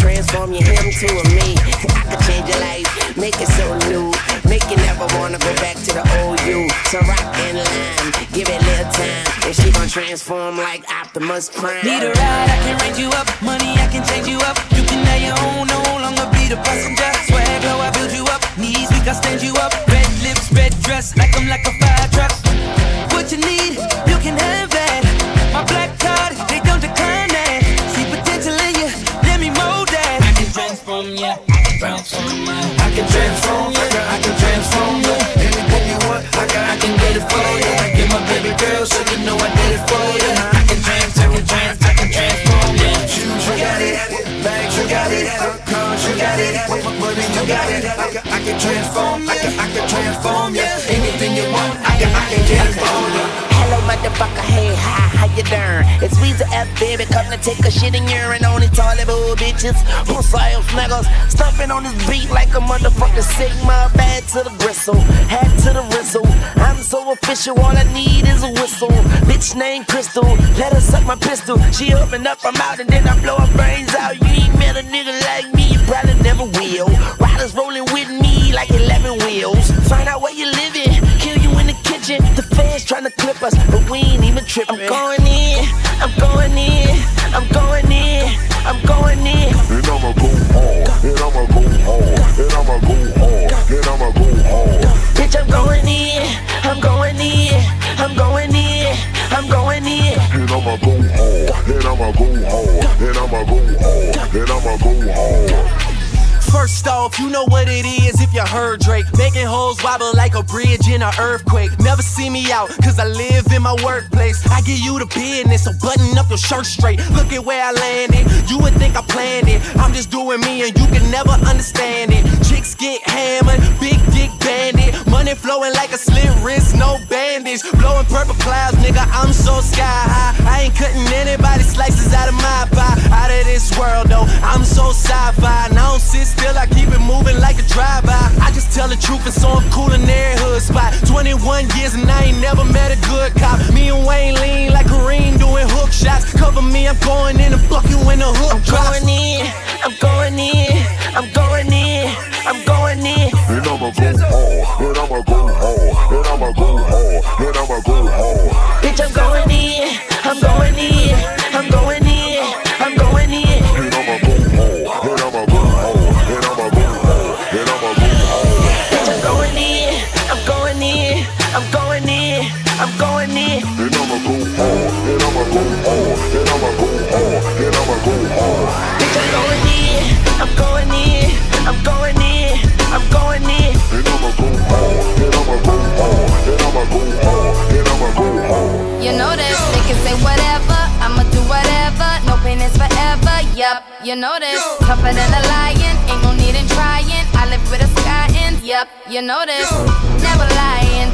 Transform you him to a me. I could change your life, make it so new. Make you never wanna go back to the old you. So rock in line, give it a little time. And she gon' transform like Optimus Prime. Need a ride, I can range you up. Money, I can change you up. You can have your own, no longer be the passenger. Swag low, I build you up. Knees weak, I stand you up. Red lips, red dress, like I'm like a fire truck. What you need, you can have that. My black card, they can transform ya, I can transform ya. Anything you want, I can, I can get it for you. Get my baby girl, so you know I did it for you. I can trans, I can trans, I can transform ya. Shoes, you got it. Bags, you got it. Cars, you got it. Money, you got it. I can, transform. I can, I can transform you. Anything you want, I can, I can get it for you. Hello, motherfucker, hey, hi, how you doing? It's Weezy F, baby, come to take a shit and urine on these toilet bowl bitches. Pussy ass niggas, stumping on this beat like a motherfucking Sigma. Bad to the bristle, hat to the rizzle. I'm so official, all I need is a whistle. Bitch named Crystal, let her suck my pistol. She open up, I'm and then I blow her brains out. You ain't met a nigga like me, you probably never will. Riders rolling with me like 11 wheels. Find out where you living, kill you in the kitchen. The fans trying to clip us, but we ain't even tripping. I'm going in, I'm going in, I'm going in, I'm going in. And I'ma go hard, and I'ma go hard, and I'ma go hard, and I'ma go hard. Bitch, I'm going in, I'm going in, I'm going in, I'm going in. And I'ma go hard, and I'ma go hard, and I'ma go hard, and I'ma go hard. First off, you know what it is if you heard Drake. Making hoes wobble like a bridge in an earthquake. Never see me out, cause I live in my workplace. I give you the business, so button up your shirt straight. Look at where I landed. You would think I planned it. I'm just doing me and you can never understand it. Chicks get hammered, big dick bandit. Money flowing like a slit wrist, no bandage. Blowing purple clouds, nigga, I'm so sky high. I ain't cutting anybody slices out of my pie. Out of this world, though, I'm so sci-fi. And I don't sit still, I keep it moving like a drive-by. I just tell the truth, and so I'm cool in every hood spot. 21 years and I ain't never met a good cop. Me and Wayne lean like Kareem doing hook shots. Cover me, I'm going in and fuck you when the hook I'm going in, I'm going in, I'm going in, I'm going in. And I'ma go hard, and I'ma go hard, and I'ma go hard, and I'ma go hard. Bitch, I'm going in, I'm going in, I'm going in, I'm going in. And I'ma go hard, and I'ma go hard, and I'ma go hard, and I'ma go hard. You know this, they can say whatever, I'ma do whatever. No pain is forever, yup, you know this. Tougher than a lion, ain't no need in trying. I live with a sky in, yup, you know this. Never lying,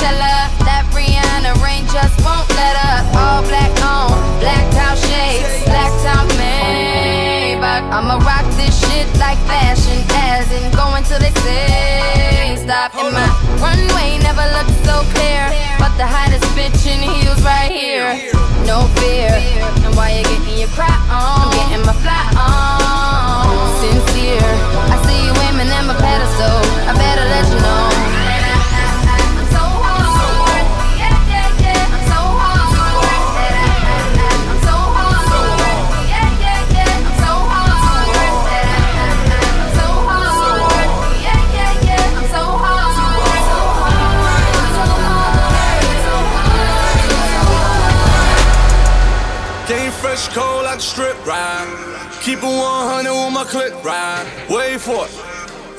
teller. That Rihanna rain just won't let up. All black on, black top shades, black top Maybach. I'ma rock this shit like fashion, as in going till they say stop. And my runway never looked so clear, but the hottest bitch in heels right here. No fear, and while you're getting your cry on, I'm getting my fly on. Sincere, I see you aiming at my pedestal. I better let you know. Fresh cold like a strip ride. Keep it 100 with my clip ride. Wait for it.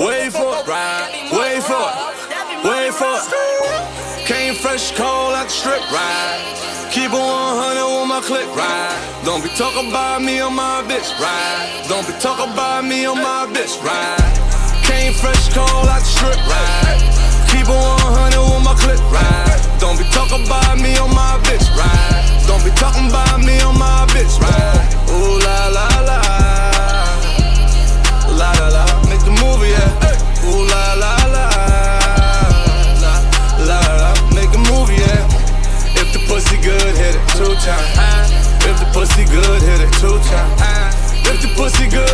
Wait for it. Ride. Wait for it. Wait for it. Came fresh cold like a strip ride. Keep it 100 with my clip ride. Don't be talking about me on my bitch ride. Don't be talking about me on my bitch ride. Came fresh cold like a strip ride. Keep it 100 with my clip ride. Don't be talking about me on my bitch ride. Don't be talking about me on my bitch ride. Ooh la la la. La la la. Make the movie, yeah. Ooh la la la. La la la. Make a movie, yeah. If the pussy good, hit it two times. If the pussy good, hit it two times. If the pussy good,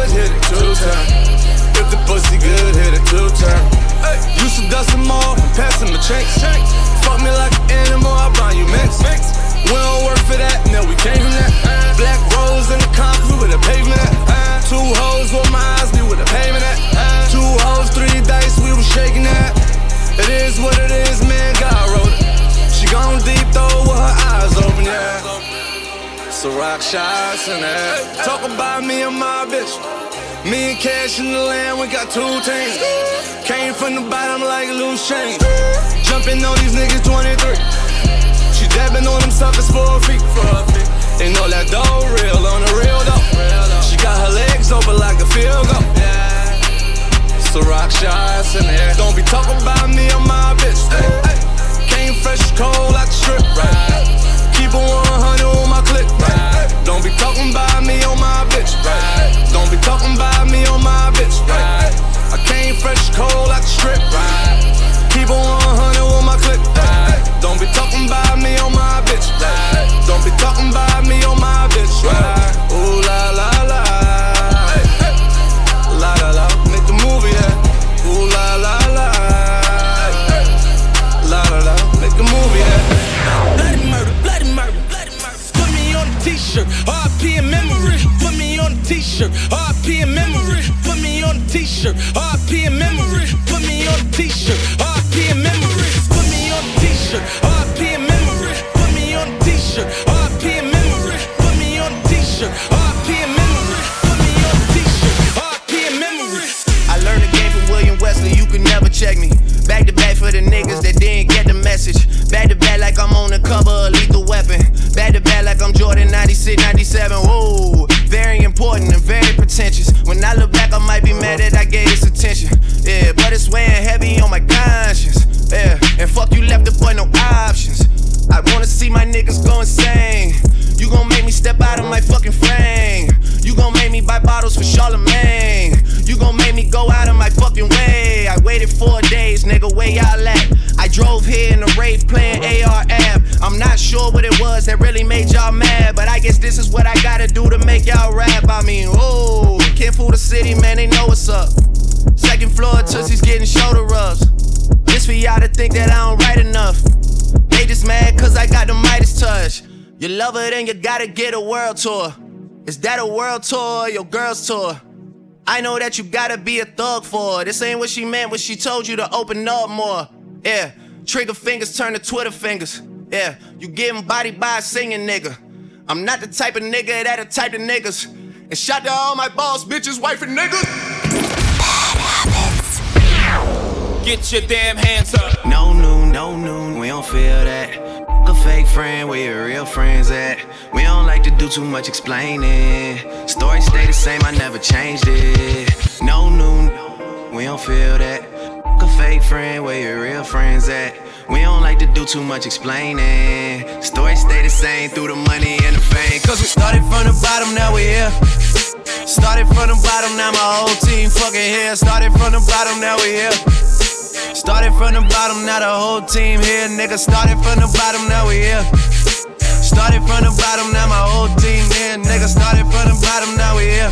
turn. If the pussy good, hit it two turn. Used to dust them off and pass them the chinks. Fuck me like an animal, I buy you mix. We don't work for that, no, we came from that. Black rose in the concrete with a pavement at. Two hoes with my eyes, be with a pavement at. Two hoes, three dice, we was shaking that. It is what it is, man, God wrote it. She gone deep though with her eyes open, yeah. So rock shots and that. Talk about me and my bitch. Me and Cash in the land, we got two teams. Came from the bottom like a loose chain. Jumping on these niggas 23. She dabbing on them suckers for a feet. They know that dough real on the real though. She got her legs open like a field goal. So rock shots in there. Don't be talking about me or my bitch. Came fresh cold like the strip, right? Keep a 100 on my clip, right? Don't be talking about me on my bitch, right? Don't be talking about me on my bitch, right? I came fresh cold like the strip, right? Keep a 100 on my clip, right? Don't be talking about me on my bitch, right? Don't be talking about me on my bitch, right? Ooh la. La t-shirt, RP in memory. Put me on a t-shirt, RP in memory. Put me on a t-shirt, RP in memory. Put me on a t-shirt, RP in memory. Put me on a t-shirt, RP in memory. Put me on a t-shirt, RP in memory. I learned the game from William Wesley, you can never check me. Back to back for the niggas that didn't message. Back to back like I'm on the cover of Lethal Weapon. Back to back like I'm Jordan 96, 97. Whoa, very important and very pretentious. When I look back, I might be mad that I gave this attention. Yeah, but it's weighing heavy on my conscience. Yeah, and fuck you left the boy no options. I wanna see my niggas go insane. You gon' make me step out of my fucking frame. You gon' make me buy bottles for Charlemagne. You gon' make me go out of my fucking way. I waited four days, nigga, where y'all at? Drove here in a rave playing AR-AB. I'm not sure what it was that really made y'all mad, but I guess this is what I gotta do to make y'all rap. I mean, oh, can't fool the city, man, they know what's up. Second floor, Tootsie's getting shoulder rubs. This for y'all to think that I don't write enough. They just mad cause I got the Midas touch. You love her, then you gotta get a world tour. Is that a world tour or your girl's tour? I know that you gotta be a thug for her. This ain't what she meant when she told you to open up more. Yeah, trigger fingers turn to Twitter fingers. Yeah, you getting body by a singing nigga. I'm not the type of nigga that'll type of niggas. And shout to all my boss bitches, wife and niggas. Get your damn hands up. No noon, no noon, we don't feel that. A fake friend, where your real friends at? We don't like to do too much explaining. Story stay the same, I never changed it. No noon, we don't feel that. A fake friend, where your real friends at? We don't like to do too much explaining. Story stay the same through the money and the fame. Cause we started from the bottom, now we here. Started from the bottom, now my whole team fucking here. Started from the bottom, now we here. Started from the bottom, now the whole team here. Nigga, started from the bottom, now we here. Started from the bottom, now my whole team here. Nigga, started from the bottom, now we here.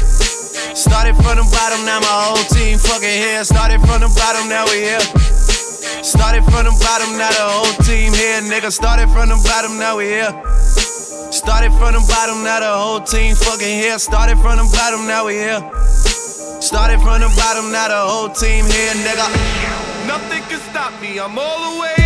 Started from the bottom, now my whole team fucking here. Started from the bottom, now we here. Started from the bottom, now the whole team here, nigga. Started from the bottom, now we here. Started from the bottom, now the whole team fucking here. Started from the bottom, now we here. Started from the bottom, now the whole team here, nigga. Nothing can stop me, I'm all the way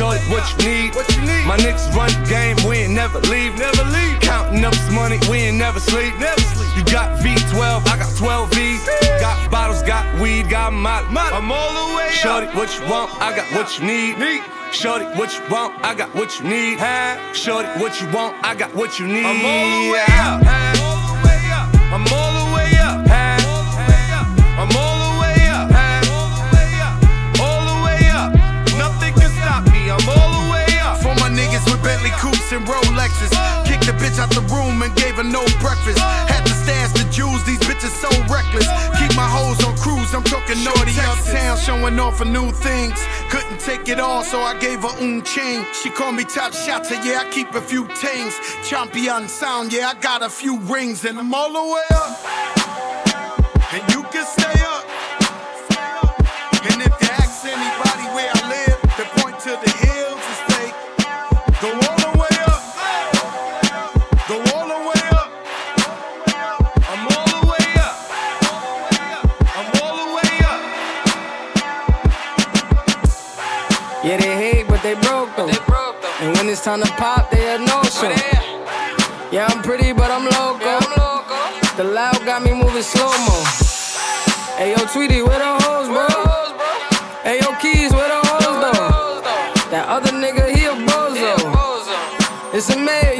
what you want, show it what you need. What you need? My niggas run the game, we ain't never leave. Never leave. Counting up this money, we ain't never sleep. Never sleep. You got V12, I got 12 V. Got bottles, got weed, got my, I'm all the way Shorty, what you want? I got what you need. Shorty, what you want? I got what you need. Shorty, what you want? I got what you need. I'm all the way. I'm Bentley coupes and Rolexes. Kicked the bitch out the room and gave her no breakfast. Had to stash the jewels, these bitches so reckless. Keep my hoes on cruise, I'm talking naughty uptown, showing off for new things. Couldn't take it all, so I gave her un chain. She called me top shotter, yeah, I keep a few tings. Champion sound, yeah, I got a few rings, and I'm all the way up. And when it's time to pop, they a no show. Yeah, I'm pretty, but I'm loco. The loud got me moving slow mo. Hey yo, Tweety, where the hoes, bro? Hey yo, Keys, where the hoes though? That other nigga, he a bozo. It's a mayor, you don't know.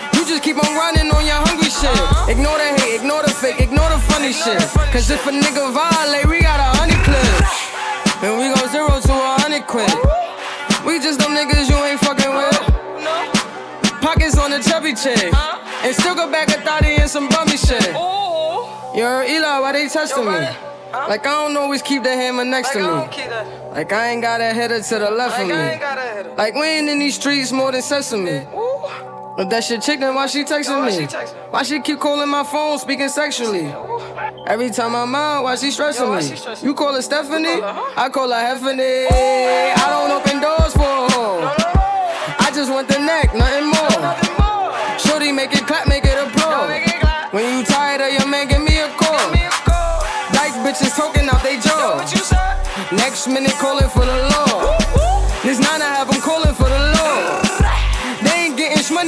Just keep on running on your hungry shit. Ignore the hate, ignore the fake, ignore the funny shit. Cause if a nigga violate, we got a honey clip. And we go zero to a hundred quid. We just them niggas you ain't fucking with. Pockets on the chubby chick. And still go back a thotty and some bummy shit. Yo, Eli, why they testing me? Like I don't always keep the hammer next to me. Like I ain't got a header to the left of me. Like we ain't in these streets more than sesame. If that shit chick, then why she texting me? Why she keep calling my phone, speaking sexually? Every time I'm out, why she stressing me? You call her Stephanie? I call her Heffany. I don't open doors for a hoe. I just want the neck, nothing more. Shorty, make it clap, make it applaud. When you tired of your man, give me a call. Dyke bitches talking out they jaw. Next minute calling for the law.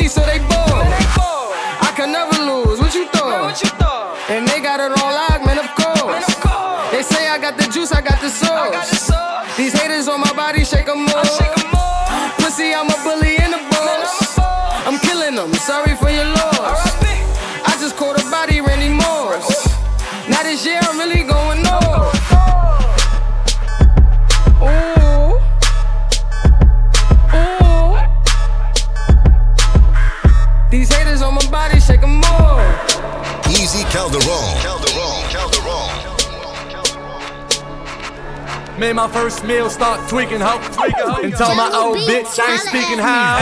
Money, so they bored. I can never lose. What you thought? And they got it on lock, man. Of course. They say I got the juice, I got the sauce. These haters on my body, shake 'em off. Pussy, I'm a bully Calderon. Calderon. Calderon. Made my first meal, start tweaking ho. And tell my old bitch I ain't speaking how.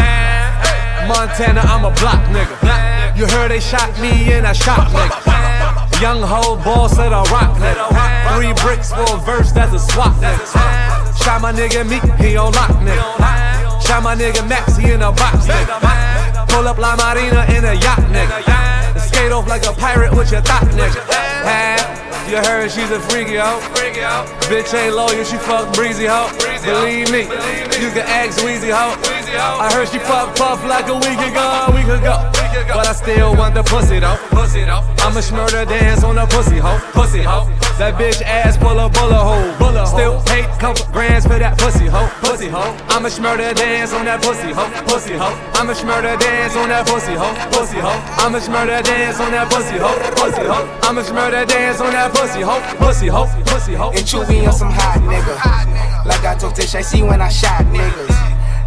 Montana, I'm a block nigga. You heard they shot me and I shot nigga. Young hoe boss of the rock nigga. Three bricks for a verse, that's a swap nigga. Shot my nigga Meek, he on lock nigga. Shot my nigga Max, he in a box nigga. Pull up La Marina in a yacht nigga. Skate off like a pirate with your thought nigga. You heard she's a freaky hoe. Bitch ain't loyal, she fuck breezy hoe. Believe me, you can ask Weezy hoe. I heard she fuck Puff like a week ago, a week ago. But I still want the pussy though. I'ma Shmurda dance on the pussy hoe. Pussy hoe. That bitch ass full of bullet hole. Still paid couple grands for that pussy hoe. Pussy hoe. I'ma Shmurda dance on that pussy hoe. Pussy hoe. I'ma Shmurda dance on that pussy hoe. Pussy hoe. I'ma Shmurda dance on that pussy hoe. Pussy hoe. I'ma Shmurda dance on that pussy hoe. Pussy hoe. Pussy hoe. And Chewy on some hot nigga. Like I told Tish, I see when I shot niggas.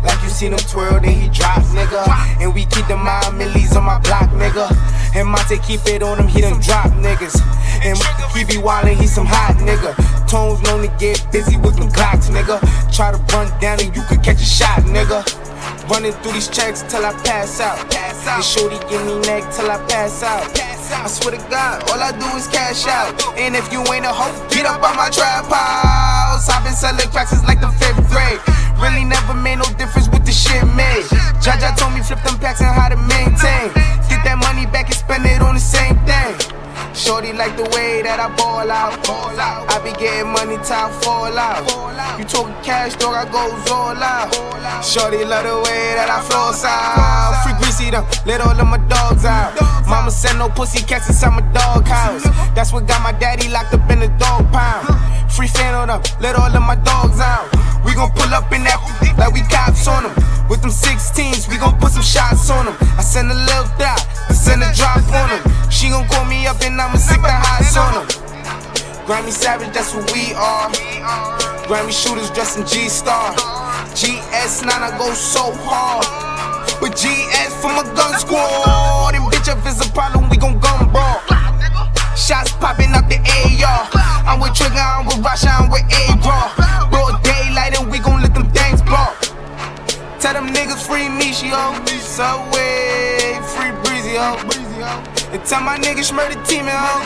Like you seen him twirl, then he drop, nigga. And we keep the mind millies on my block, nigga. And Monte keep it on him, he done drop niggas. And he be wildin', he some hot nigga. Tones known to get busy with them clocks, nigga. Try to run down and you could catch a shot, nigga. Running through these checks till I pass out. Pass out. And shorty give me neck till I pass out. pass out. I swear to God, all I do is cash out. And if you ain't a hoe, get up on my trap house. I've been selling cracks since like the fifth grade. Really never made no difference with the shit made. Jaja told me flip them packs and how to maintain. Get that money back and spend it on the same thing man. like the way that I ball out. I be getting money, time fall out. You talking cash, dog, I goes all out. Shorty love the way that I flow out. Free Greezy them, let all of my dogs out. Mama said no pussy cats inside my dog house. That's what got my daddy locked up in the dog pound. Free fan on them, let all of my dogs out. We gon' pull up in that like we cops on them. With them 16s, we gon' put some shots on them. I send a little dot, I send a drop on them. She gon' call me up and I'ma sick the highs on them. Grammy Savage, that's what we are. Grammy shooters dressed in G Star. GS9, I go so hard. With GS for my gun squad. And bitch, if it's a problem, we gon' gun brawl. Shots popping out the AR. I'm with Trigger, I'm with Rasha, I'm with A-Raw. Broad daylight and we gon' let them things blow. Tell them niggas free me, she Michio. Subway, free Breezy, ho. And tell my niggas murder team, ho.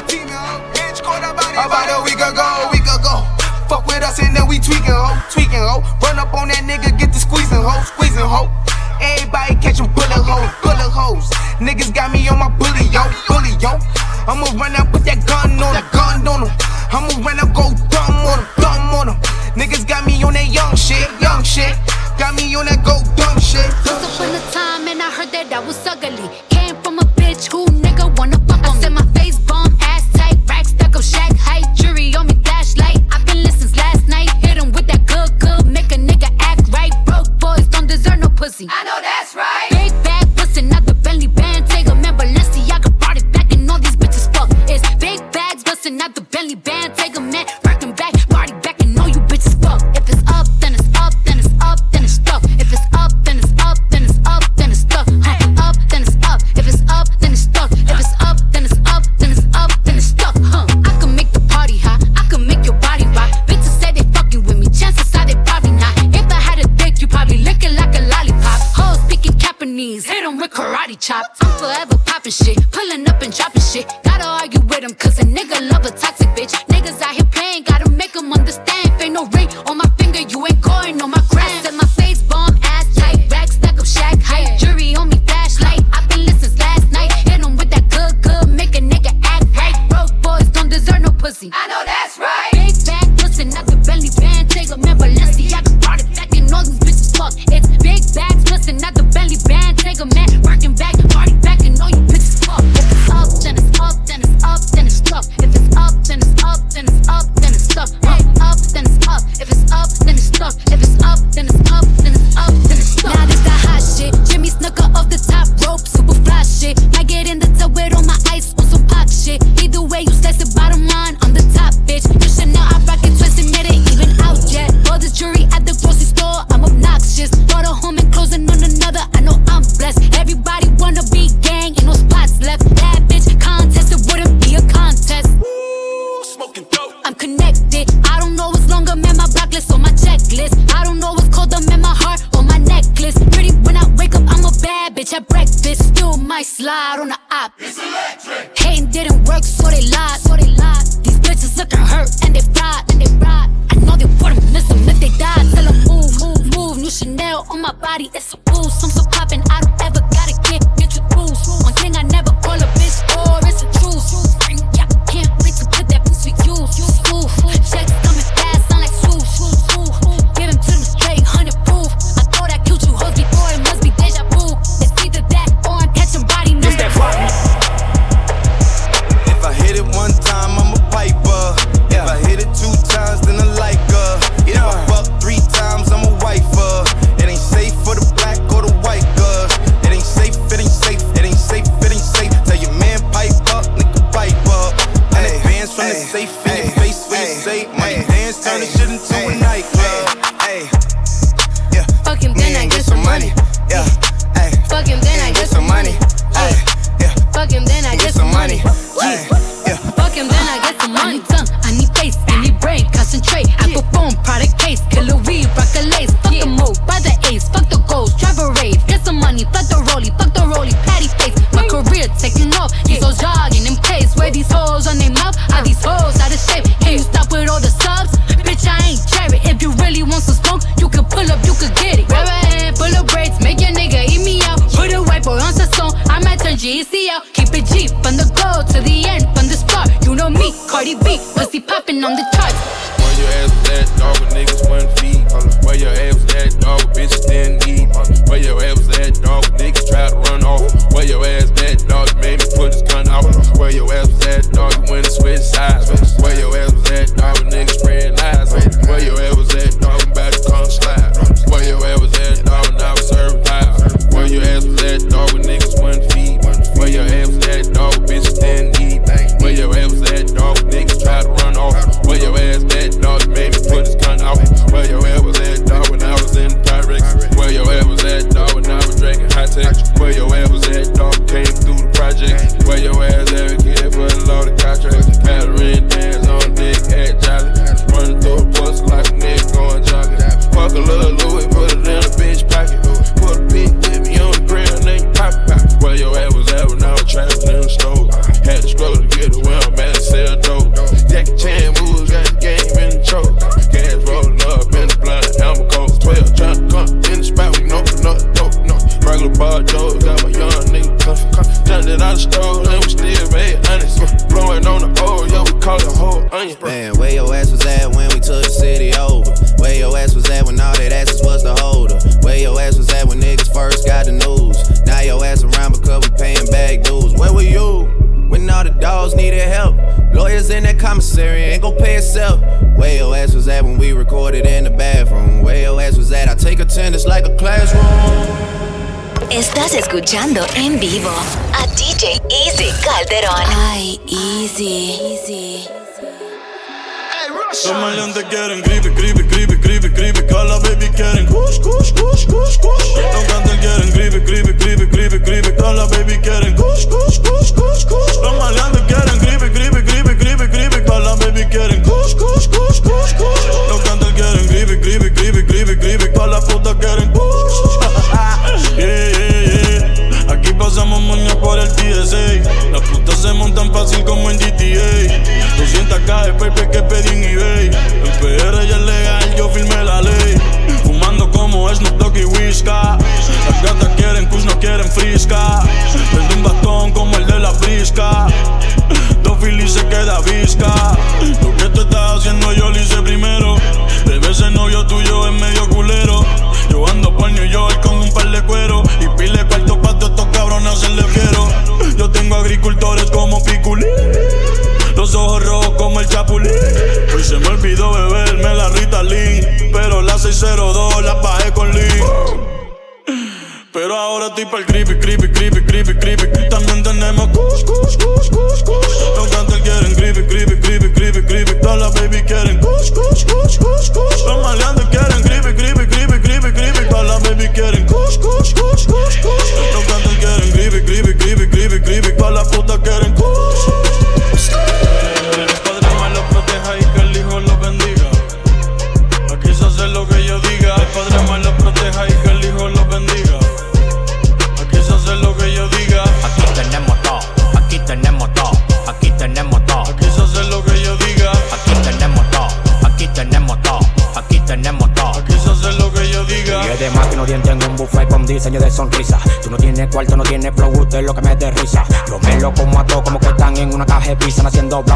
Bitch, caught about a week ago, a week ago. Fuck with us and then we tweaking, ho, tweaking, ho. Run up on that nigga, get the squeezing, ho, squeezing, ho. Everybody catching bullet holes, bullet holes. Niggas got me on my bully, yo, bully, yo. I'ma run out, put that gun on him, gun on him. I'ma run out, go dumb on him, dumb on him. Niggas got me on that young shit, young shit. Got me on that go dumb shit. Once upon a time and I heard that I was ugly. Came from a bitch who nigga wanna fuck on. I said my face bomb, ass tight, rack stuck up, shack height, jury on me, flashlight. I've been listening last night, hit 'em with that good, good, make a nigga act right. Broke boys don't deserve no pussy. I know that's right. Out the Bentley band, take a man, working back, party back and all you bitches fuck. If it's up, then it's up, then it's up, then it's stuck. If it's up, then it's up, then it's up, then it's stuck. Huh. Up, then it's up. If it's up, then it's stuck. If it's up, then it's up, then it's up, then it's stuck. Huh. I can make the party hot. I can make your body rock. Bitches say they fucking with me. Chances are they probably not. If I had a dick, you probably lick it like a lollipop. Hoes speaking Japanese, hit 'em with karate chops. I'm forever popping shit, pulling up and dropping shit. Gotta argue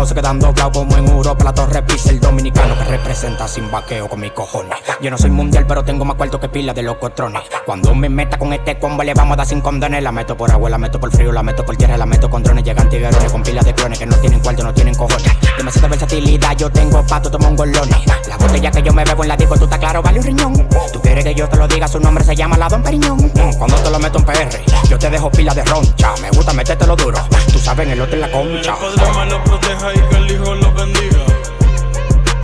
se quedan doblados como dos platos repisa el dominicano que representa sin vaqueo con mis cojones. Yo no soy mundial, pero tengo más cuarto que pila de los locotrones. Cuando me meta con este combo, le vamos a dar sin condones. La meto por agua, la meto por frío, la meto por tierra, la meto con drones. Llegan tiguerones con pilas de clones que no tienen cuarto, no tienen cojones. Demasiada versatilidad, yo tengo pato, tomo un golone. La botella que yo me bebo en la disco, tú estás claro, vale un riñón. Tú quieres que yo te lo diga, su nombre se llama la Don Periñón. Cuando te lo meto en PR, yo te dejo pila de roncha. Me gusta metértelo duro, tú sabes, en el otro en la concha. El padre me lo proteja y que el hijo lo bendiga.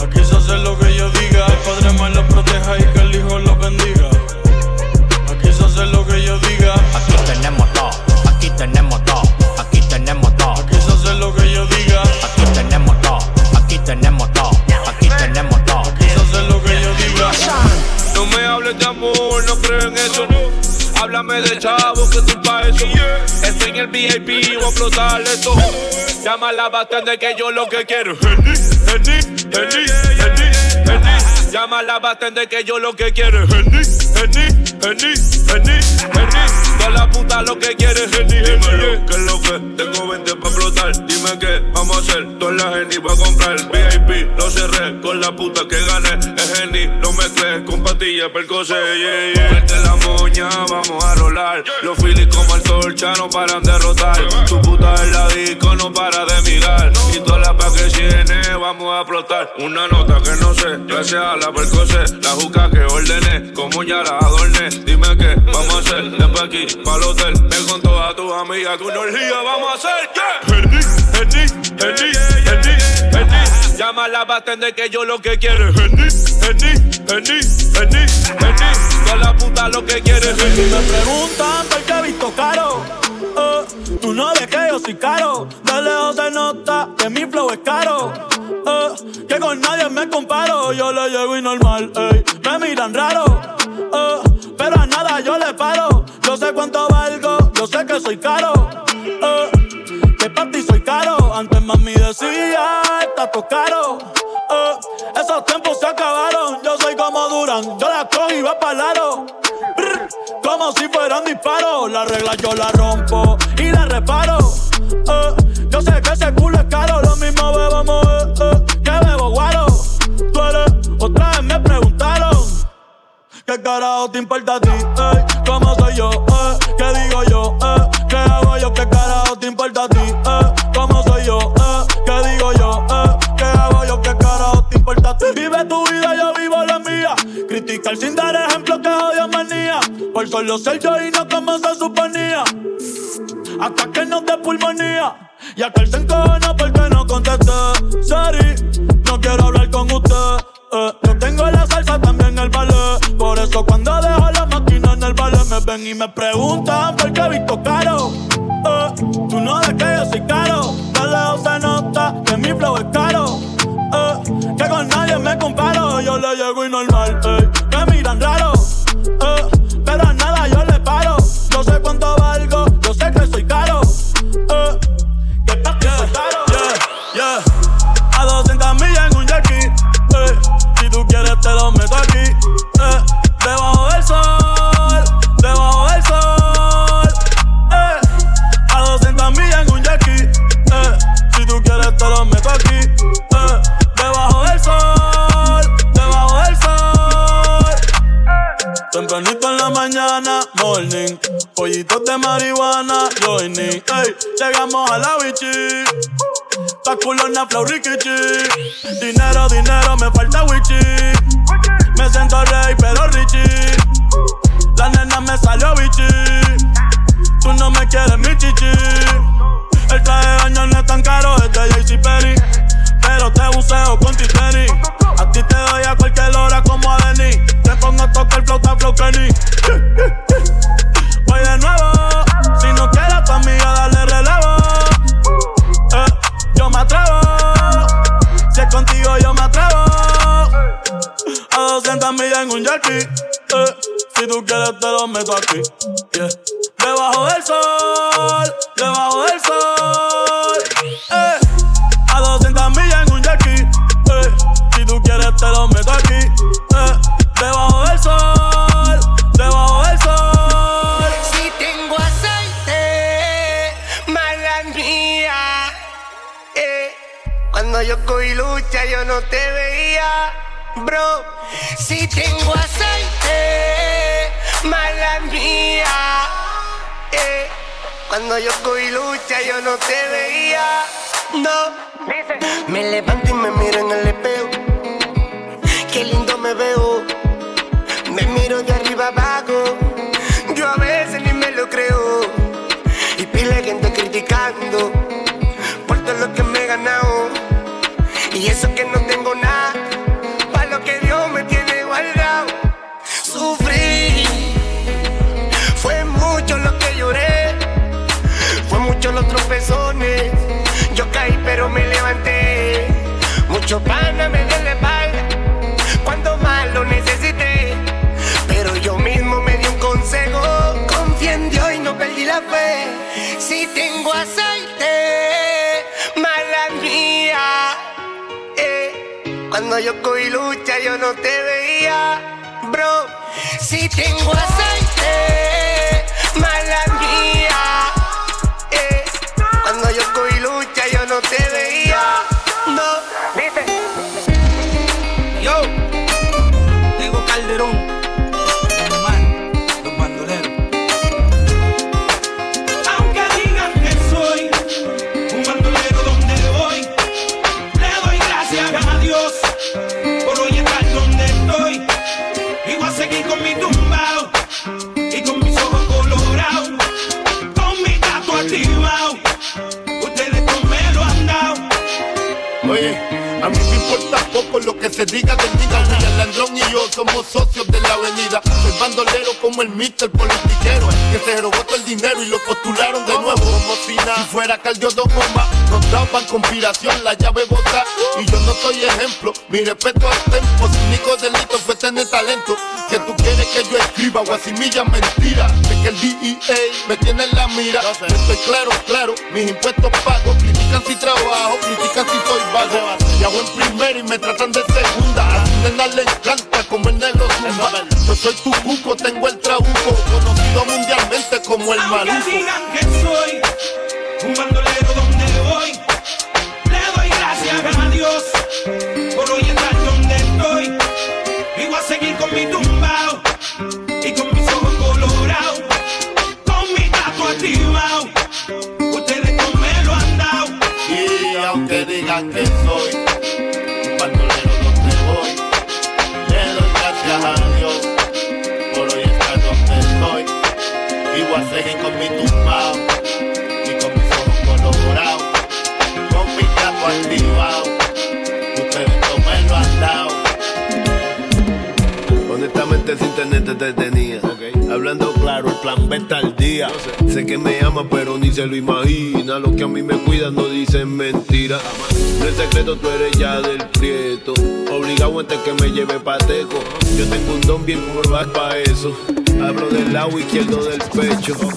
Aquí se hace lo que yo diga. El Padre me lo proteja y que el Hijo lo bendiga. Aquí se hace lo que yo diga. Aquí tenemos todo, aquí tenemos todo, aquí tenemos todo. Aquí se hace lo que yo diga. Aquí tenemos todo, aquí tenemos todo, aquí tenemos todo. Aquí se hace lo que yo diga. No me hables de amor, no creo en eso. No. Háblame de chavo, que tú pa' eso. Estoy en el VIP, voy a explotar esto. Llama a la bastante que yo lo que quiero. Llama a la bastante que yo lo que quiero. Henny, Henny, Henny, Henny, Henny. La puta lo que quiere es el que lo que tengo 20 para explotar. Dime que vamos a hacer. Toda la gente va comprar VIP. Lo cerré con la puta que gané. Es geni, no me con patillas, percose. Yeah, yeah. Vete la moña, vamos a rolar. Los filis como el torcha no paran de rotar. Tu puta en la disco no para de mirar. Y toda la pa' que llene, vamos a explotar. Una nota que no sé, gracias a la percose. La juca que ordené, como ya la adorné. Dime que vamos a hacer. Después aquí pa'l hotel. Ven con todas tus amigas, tu energía, vamos a hacer. Yeah. Henny, Henny, Henny. Llámala, va a atender que yo lo que quiero es Henny, Henny, Henny, Henny, Henny. Toda la puta lo que quiere es. Me preguntan por qué he visto caro. Eh, tú no ves que yo soy caro. De lejos se nota que mi flow es caro. Eh, que con nadie me comparo. Yo le llego y normal, ey. Me miran raro. Eh, pero a nada yo le paro. Yo sé cuánto valgo, yo sé que soy caro. Eh, que para ti soy caro. Antes mami decía, está todo caro. Eh, esos tiempos se acabaron. Yo soy como Duran, yo la cojo y va para. Brr, Como si fueran disparos. La regla yo la rompo y la reparo. Eh, yo sé que ese culo es ¿Qué carajo te importa a ti? Ey? ¿Cómo soy yo? ¿Qué digo yo? ¿Qué hago yo? ¿Qué carajo te importa a ti? ¿Cómo soy yo? ¿Qué digo yo? ¿Qué hago yo? ¿Qué carajo te importa a ti? Vive tu vida, yo vivo la mía. Criticar sin dar ejemplo que odio manía. Por solo ser yo y no como se suponía. Hasta que no te pulmonía. Y aquel se encojona porque no contesté. Sorry, no quiero hablar con usted. Yo tengo la salsa también el ballet. Por eso cuando dejo la máquina en el ballet me ven y me preguntan por qué he visto caro. Eh, tú no ves que yo soy caro. De lejos se nota que mi flow es caro. Eh, que con nadie me comparo. Yo le llego y normal. ey. Mañana, morning. Pollitos de marihuana, joining. Ey, llegamos a la bichi. Pa' culona, flow, rikichi. Dinero, dinero, me falta wichi. Me siento rey, pero richie. La nena me salió bichi. Tú no me quieres, mi chichi. El traje de baño no es tan caro, es de JC Perry. Pero te buceo con Titani. A ti te doy a cualquier hora como a Denny. Te pongo a tocar flauta, flow Kenny. Voy de nuevo. Si no quieres a tu amiga, dale relevo. Eh, yo me atrevo. Si es contigo, yo me atrevo. A 200 millas en un jackie. Eh, si tú quieres, te lo meto aquí. Debajo del sol, debajo del sol. Eh, cogí lucha, yo no te veía, bro. Si tengo aceite, mala mía. Eh, cuando yo cogí lucha, yo no te veía, no. Me levanto y me miro en el Y eso Coyoco y lucha, yo no te veía, bro. Si tengo aceite, mala mía. Eh. Cuando yo y lucha, yo no te veía, no. Dice. Yo, tengo Calderón. Se diga del diga William Landrón y yo somos socios de la avenida Soy bandolero como el mister politiquero Que se robó todo el dinero y lo postularon de nuevo. Como si nada, si fuera Caldio dos bombas Nos daban conspiración, la llave bota Y yo no soy ejemplo, mi respeto al tempo Su único delito fue tener talento. Que tú quieres que yo escriba guasimilla mentira. De que el DEA me tiene en la mira. Estoy claro, claro, mis impuestos pago Critican si trabajo, critican si soy vago. Y hago en primero y me tratan de ser a nena le encanta como el negro zumba. Yo soy tu cuco, tengo el trabuco, conocido mundialmente como el maluco. Que soy un te tenía. Hablando claro, el plan B está al día. Sé. que me ama, pero ni se lo imagina. Lo que a mí me cuida no dicen mentira. No es secreto, tú eres ya del prieto. Obligado antes que me lleve pateco. Yo tengo un don bien curvado para eso. Hablo del lado izquierdo del pecho. Como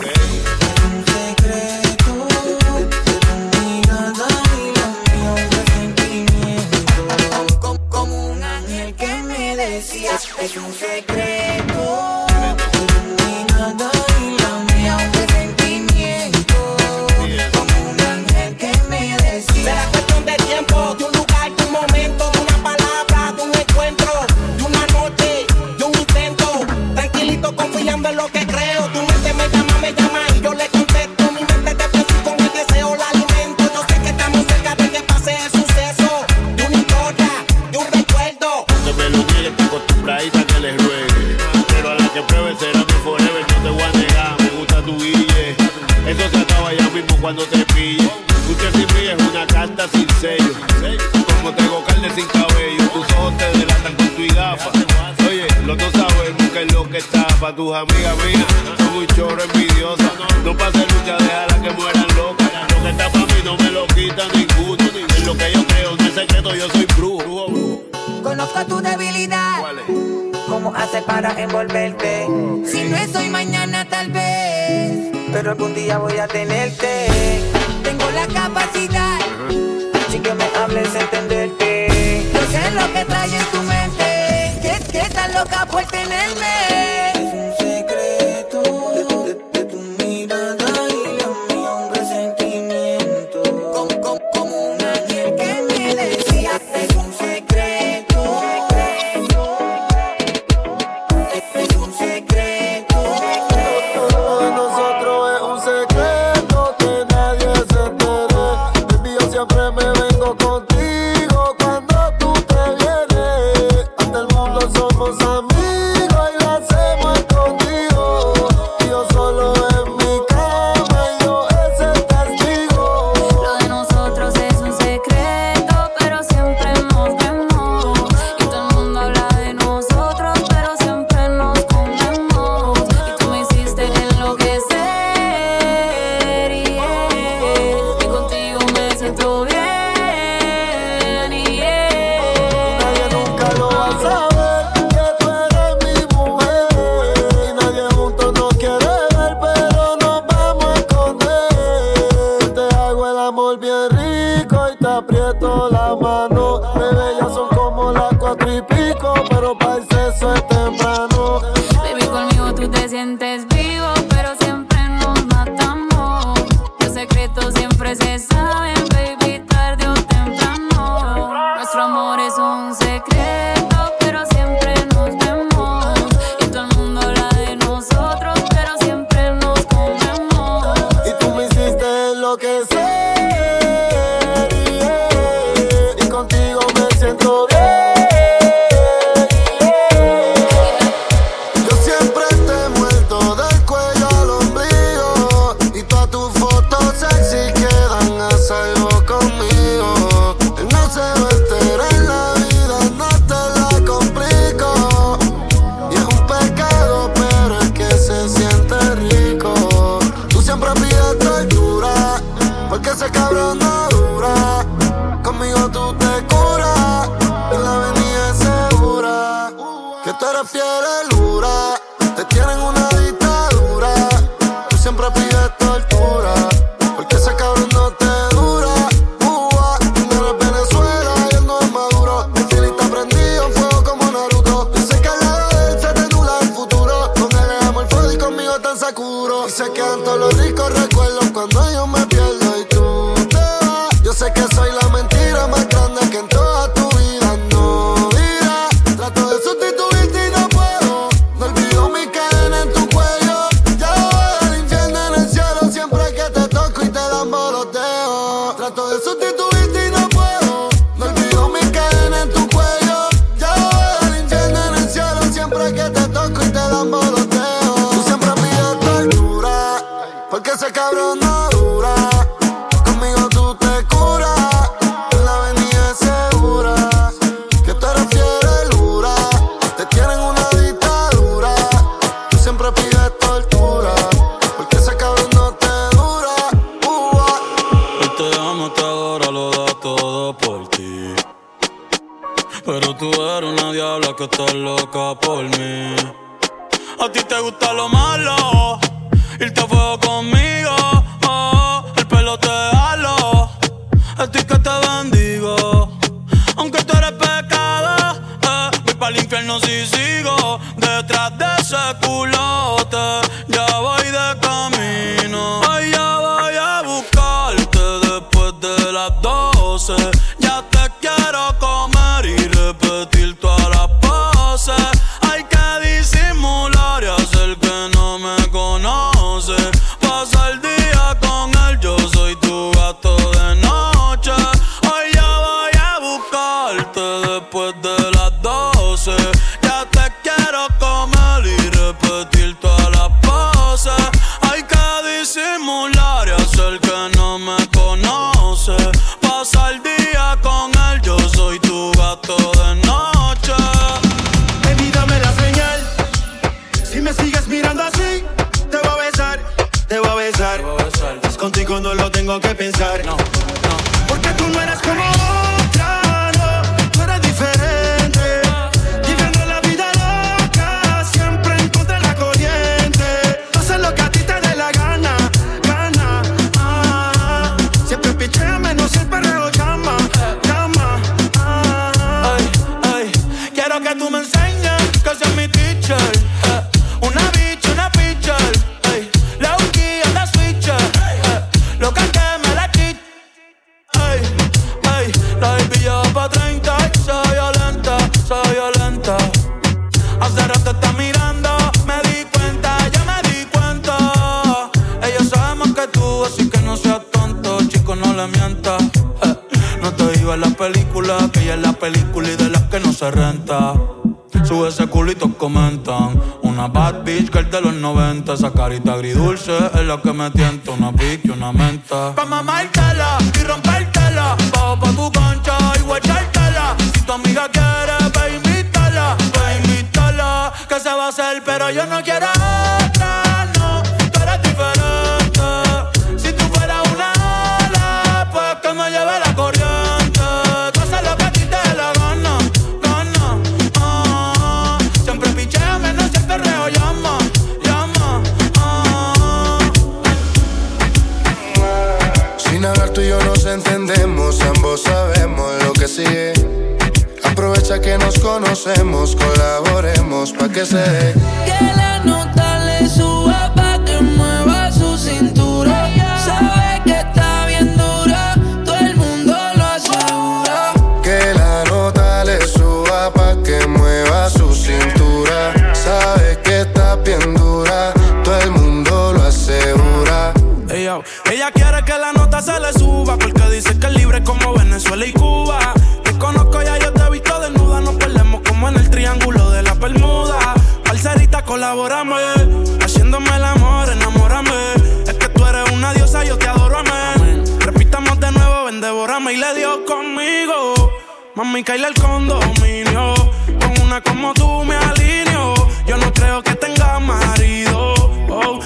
Haciéndome el amor, enamórame. Es que tú eres una diosa, yo te adoro, amén. Repitamos de nuevo, ven, devórame. Y le dio conmigo. Mami, caíle al condominio. Con una como tú me alineo. Yo no creo que tenga más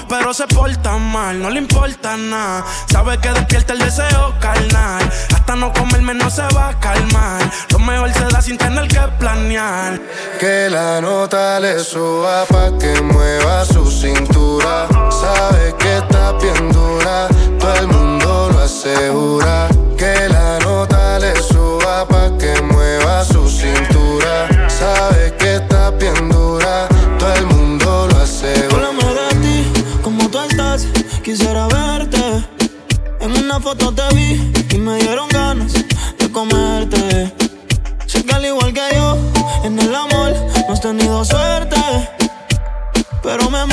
pero se porta mal, no le importa nada. Sabe que despierta el deseo carnal. Hasta no comerme no se va a calmar. Lo mejor se da sin tener que planear. Que la nota le suba pa' que mueva su cintura. Sabe que está bien dura, todo el mundo lo asegura. Que la nota le suba pa' que mueva su cintura. Sabe que está bien dura. quisiera verte. En una foto te vi y me dieron ganas de comerte. Sé que al igual que yo, en el amor no has tenido suerte. Pero me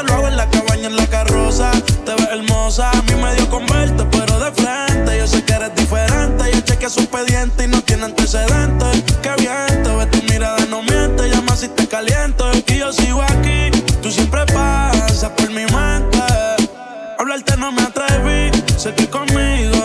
Lo hago en la cabaña, en la carroza. Te ves hermosa. A mí me dio con verte, pero de frente. Yo sé que eres diferente. Yo chequeé su expediente y no tiene antecedentes. Qué bien, te ves tu mirada, no miente. Llama si te caliento. Y yo sigo aquí. Tú siempre pasas por mi mente. Hablarte no me atreví. Sé que conmigo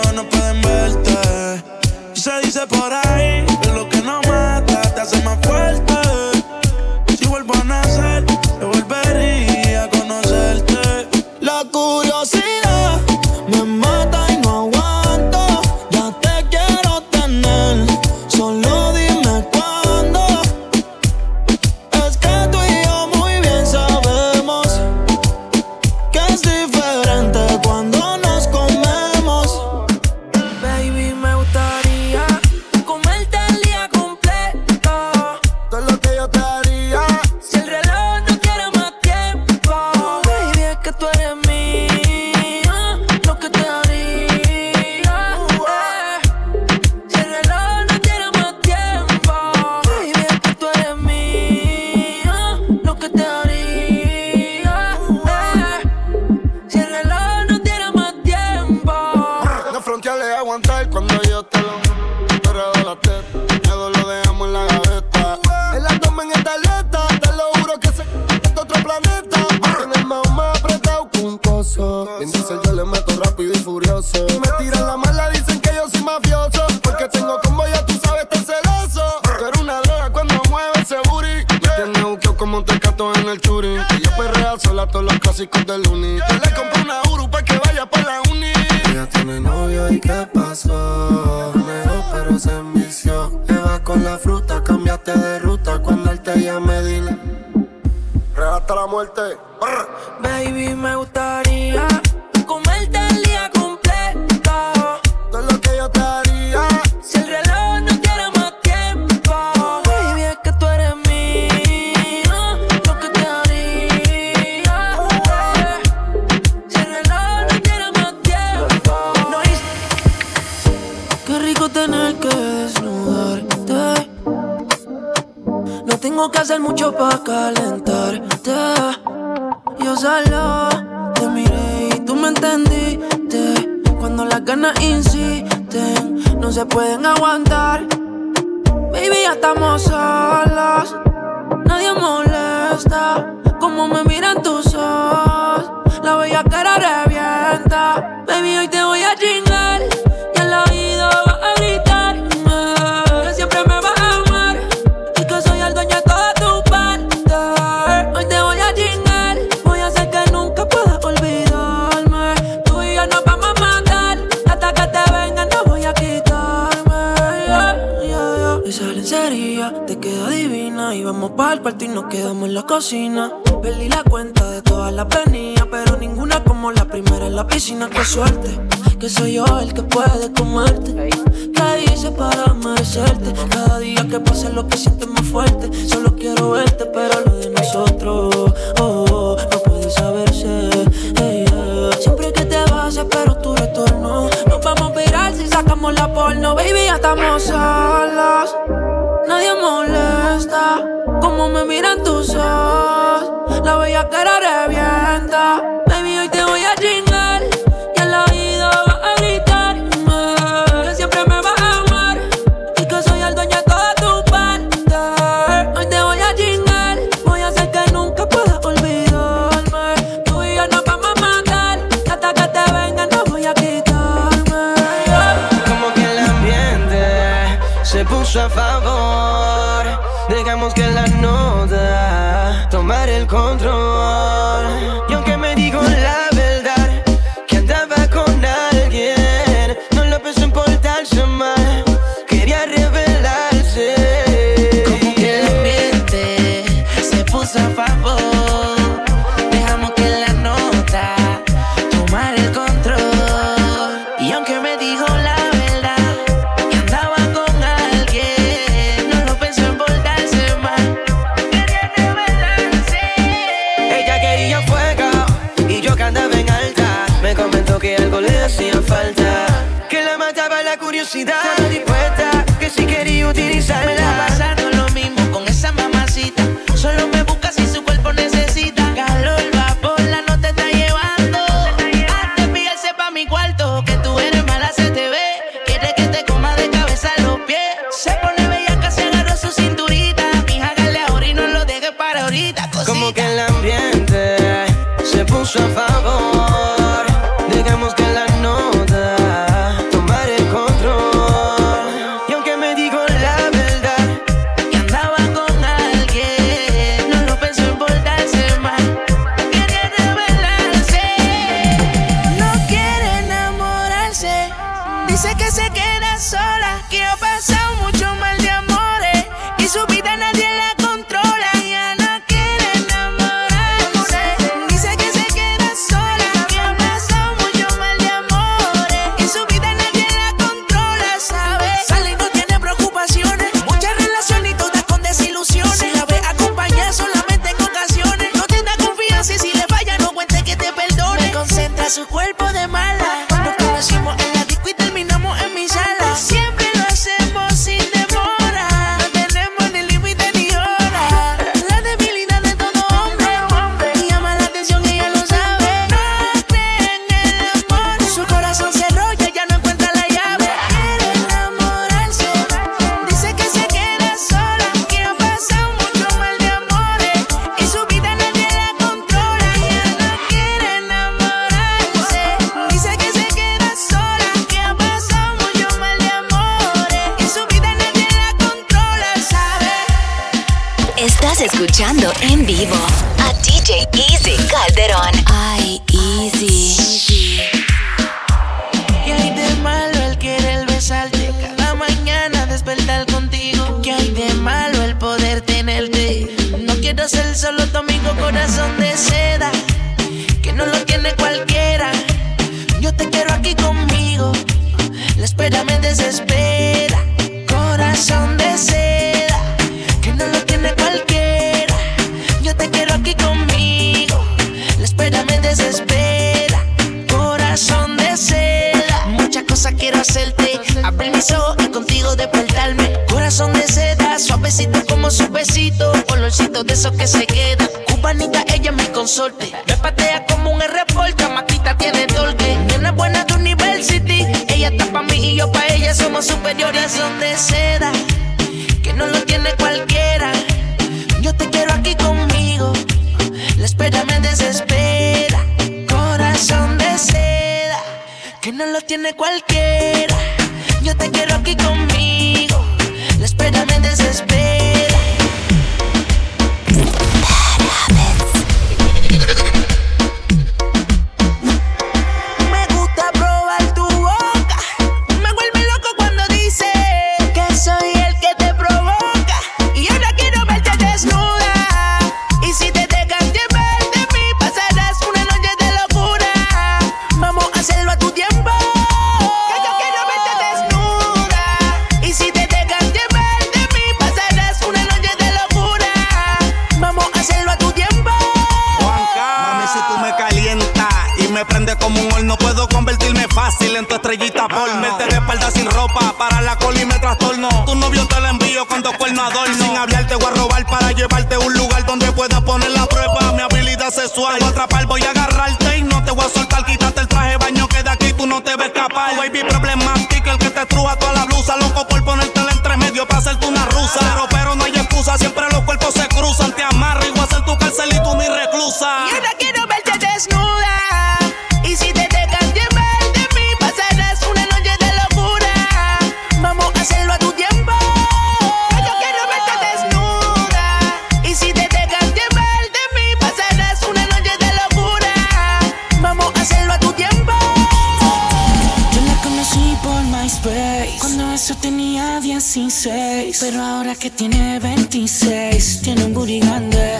ahora que tiene 26 Tiene un booty grande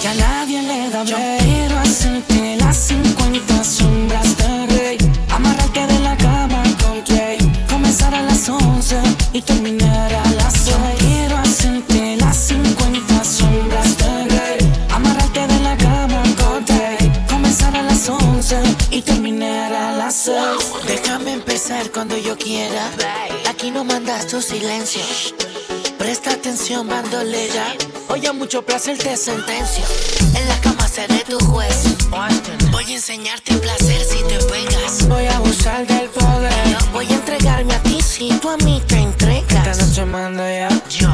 Que a nadie le da break Quiero hacerte las 50 sombras de Grey Amarrarte de la cama con Trey Comenzar a las 11 y terminar a las 6 Quiero hacerte las 50 sombras de Grey Amarrarte de la cama con Trey Comenzar a las 11 y terminar a las 6 Déjame empezar cuando yo quiera. Aquí no mandas tu silencio. Presta atención, bandolera. Hoy a mucho placer te sentencio. En la cama seré tu juez. Voy a enseñarte placer si te vengas. Voy a abusar del poder. Voy a entregarme a ti si tú a mí te entregas. Esta noche mando yo. Yo.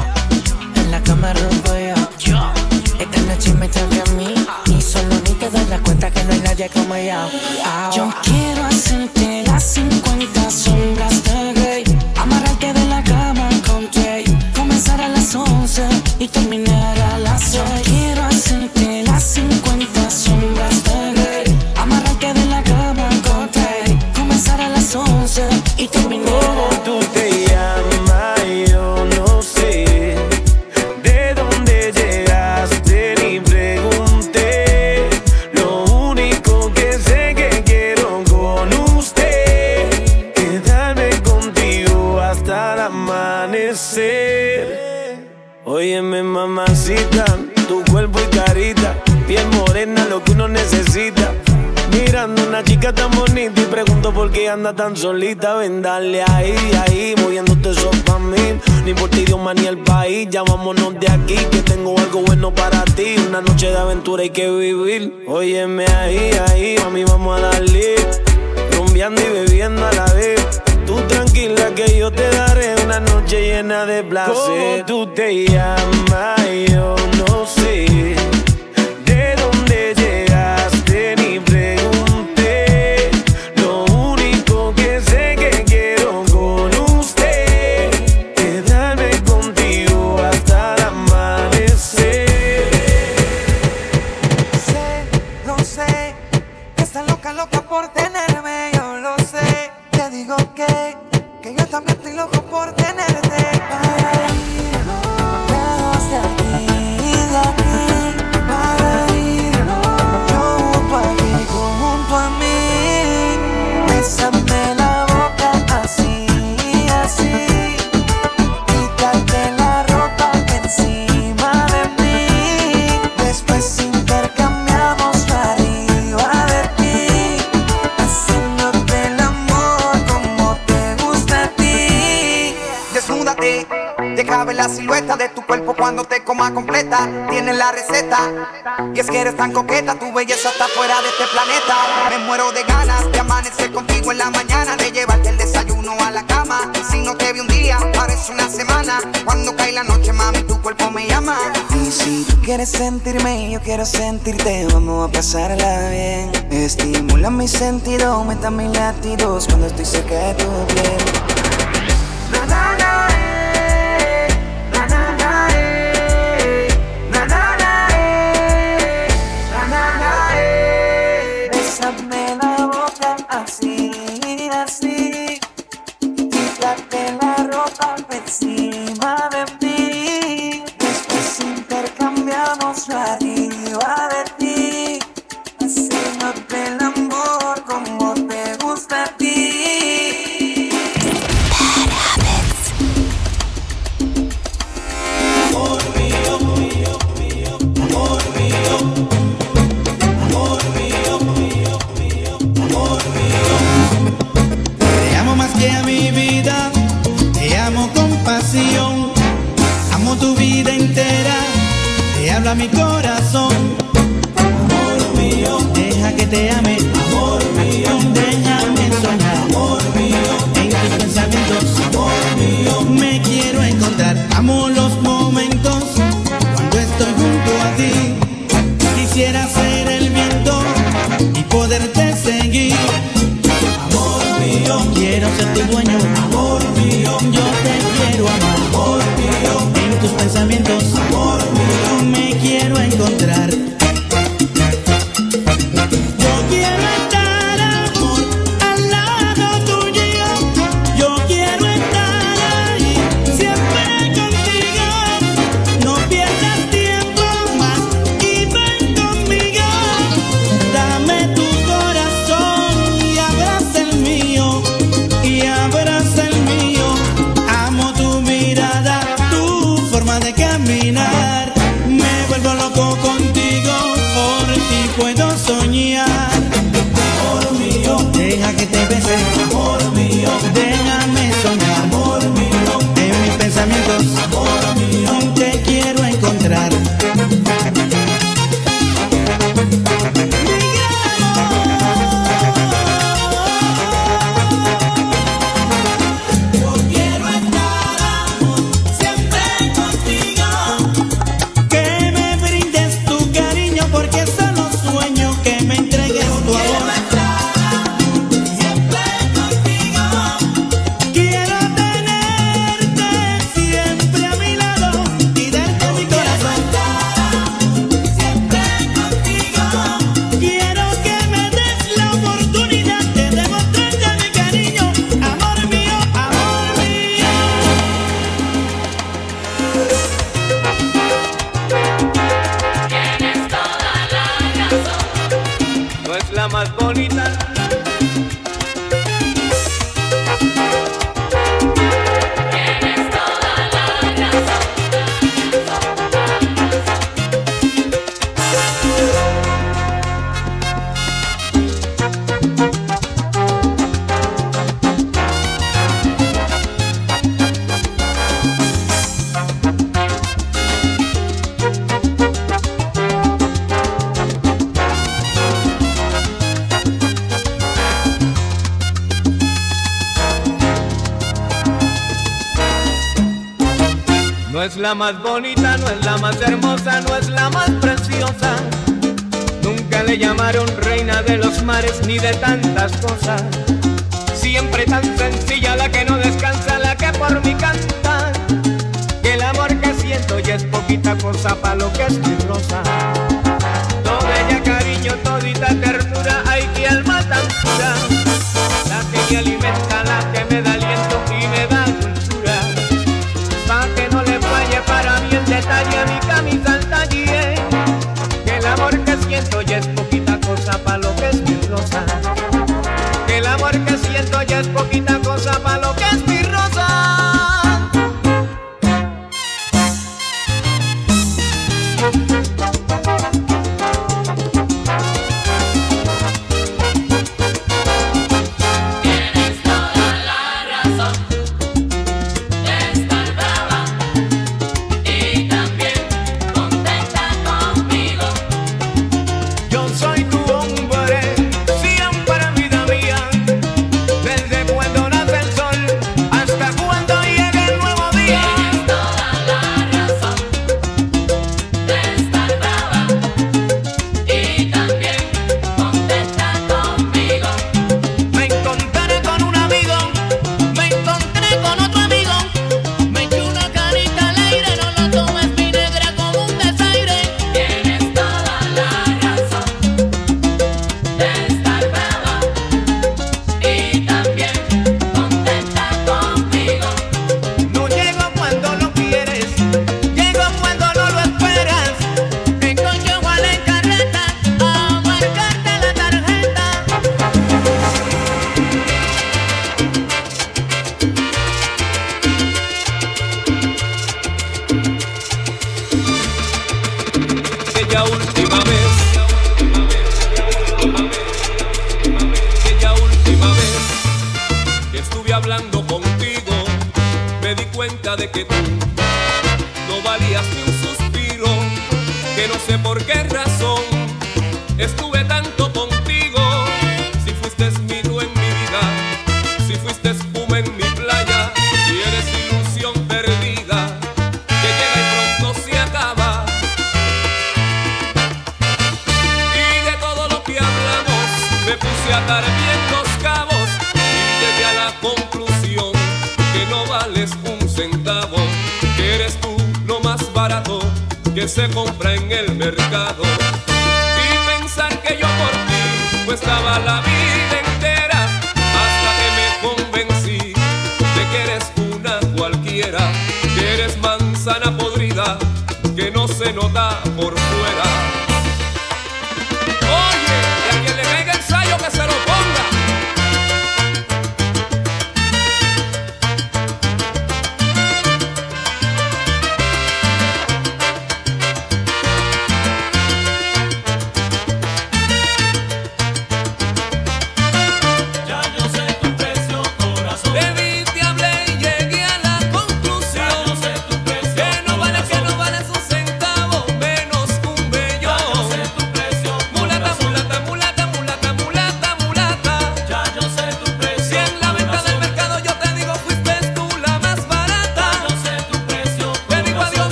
En la cama rompo yo. Yo. Esta noche me toca a mí. Y solo ni te das la cuenta que no hay nadie como yo. Yo quiero hacerte chica tan bonita y pregunto por qué anda tan solita. Ven, dale ahí, ahí, moviéndote eso pa' mí. Ni por ti, Dios, ni el país. Ya vámonos de aquí, que tengo algo bueno para ti. Una noche de aventura hay que vivir. Óyeme ahí, ahí, mami, vamos a darle. Rumbeando y bebiendo a la vez. Tú tranquila que yo te daré una noche llena de placer. ¿Cómo tú te llamas? Yo no sé. Que yo también estoy loco por tenerte. La silueta de tu cuerpo cuando te coma completa. Tienes la receta, y es que eres tan coqueta, tu belleza está fuera de este planeta. Me muero de ganas de amanecer contigo en la mañana, de llevarte el desayuno a la cama. Si no te vi un día, parece una semana. Cuando cae la noche, mami, tu cuerpo me llama. Y si tú quieres sentirme yo quiero sentirte, vamos a pasarla bien. Estimula mi sentido, aumenta mis latidos cuando estoy cerca de tu piel.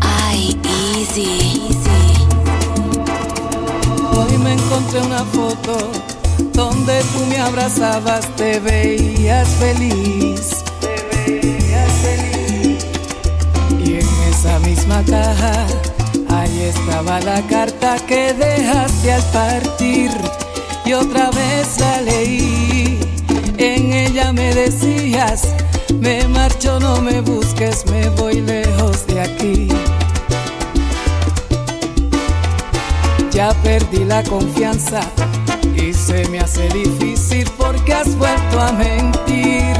Ay, easy. Hoy me encontré una foto donde tú me abrazabas, te veías feliz. Te veías feliz. Y en esa misma caja, ahí estaba la carta que dejaste al partir. Y otra vez la leí en ella me decías, me marcho, no me busques, me voy lejos de aquí. Ya perdí la confianza y se me hace difícil porque has vuelto a mentir.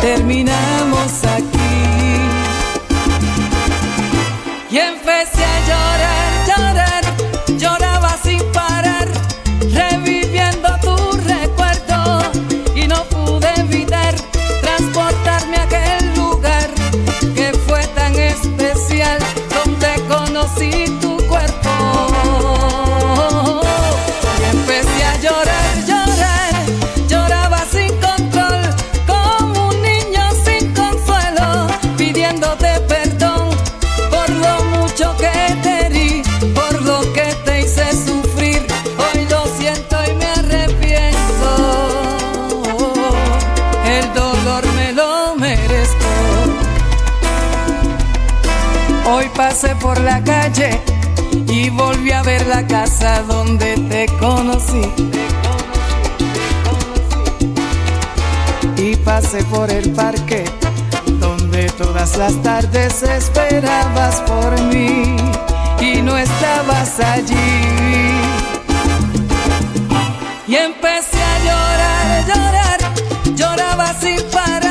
Terminamos aquí. por la calle y volví a ver la casa donde te conocí. Y pasé por el parque donde todas las tardes esperabas por mí y no estabas allí. Y empecé a llorar, llorar, lloraba sin parar.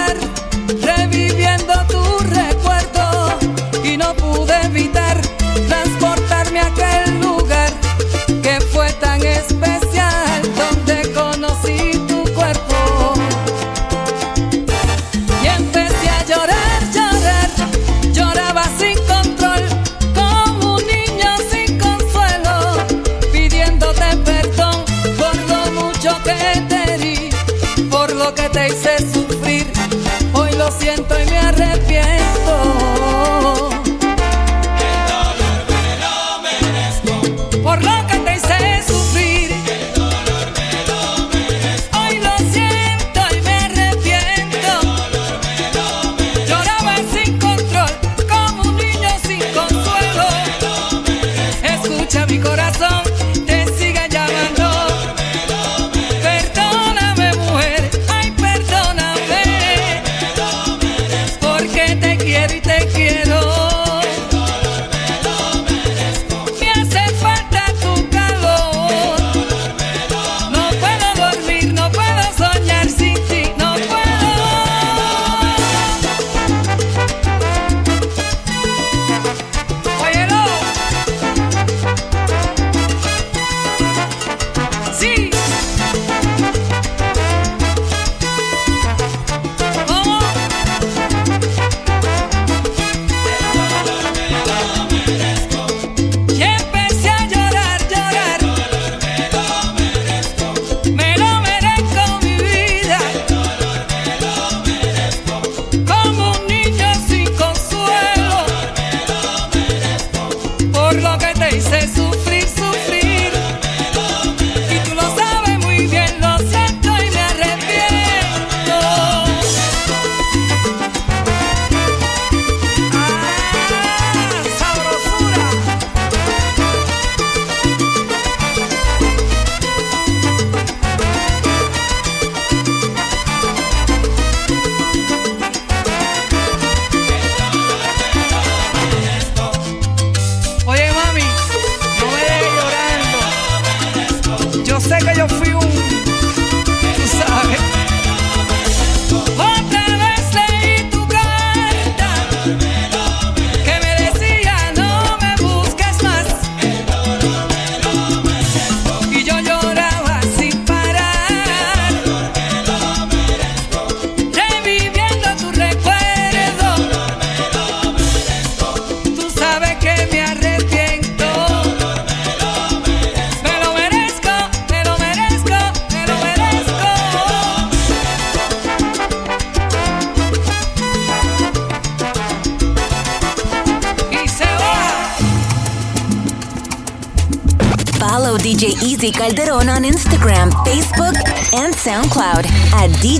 que te hice sufrir. Hoy lo siento y me arrepiento.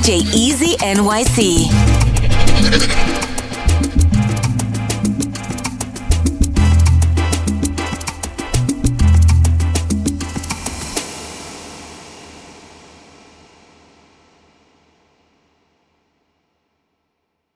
DJ E.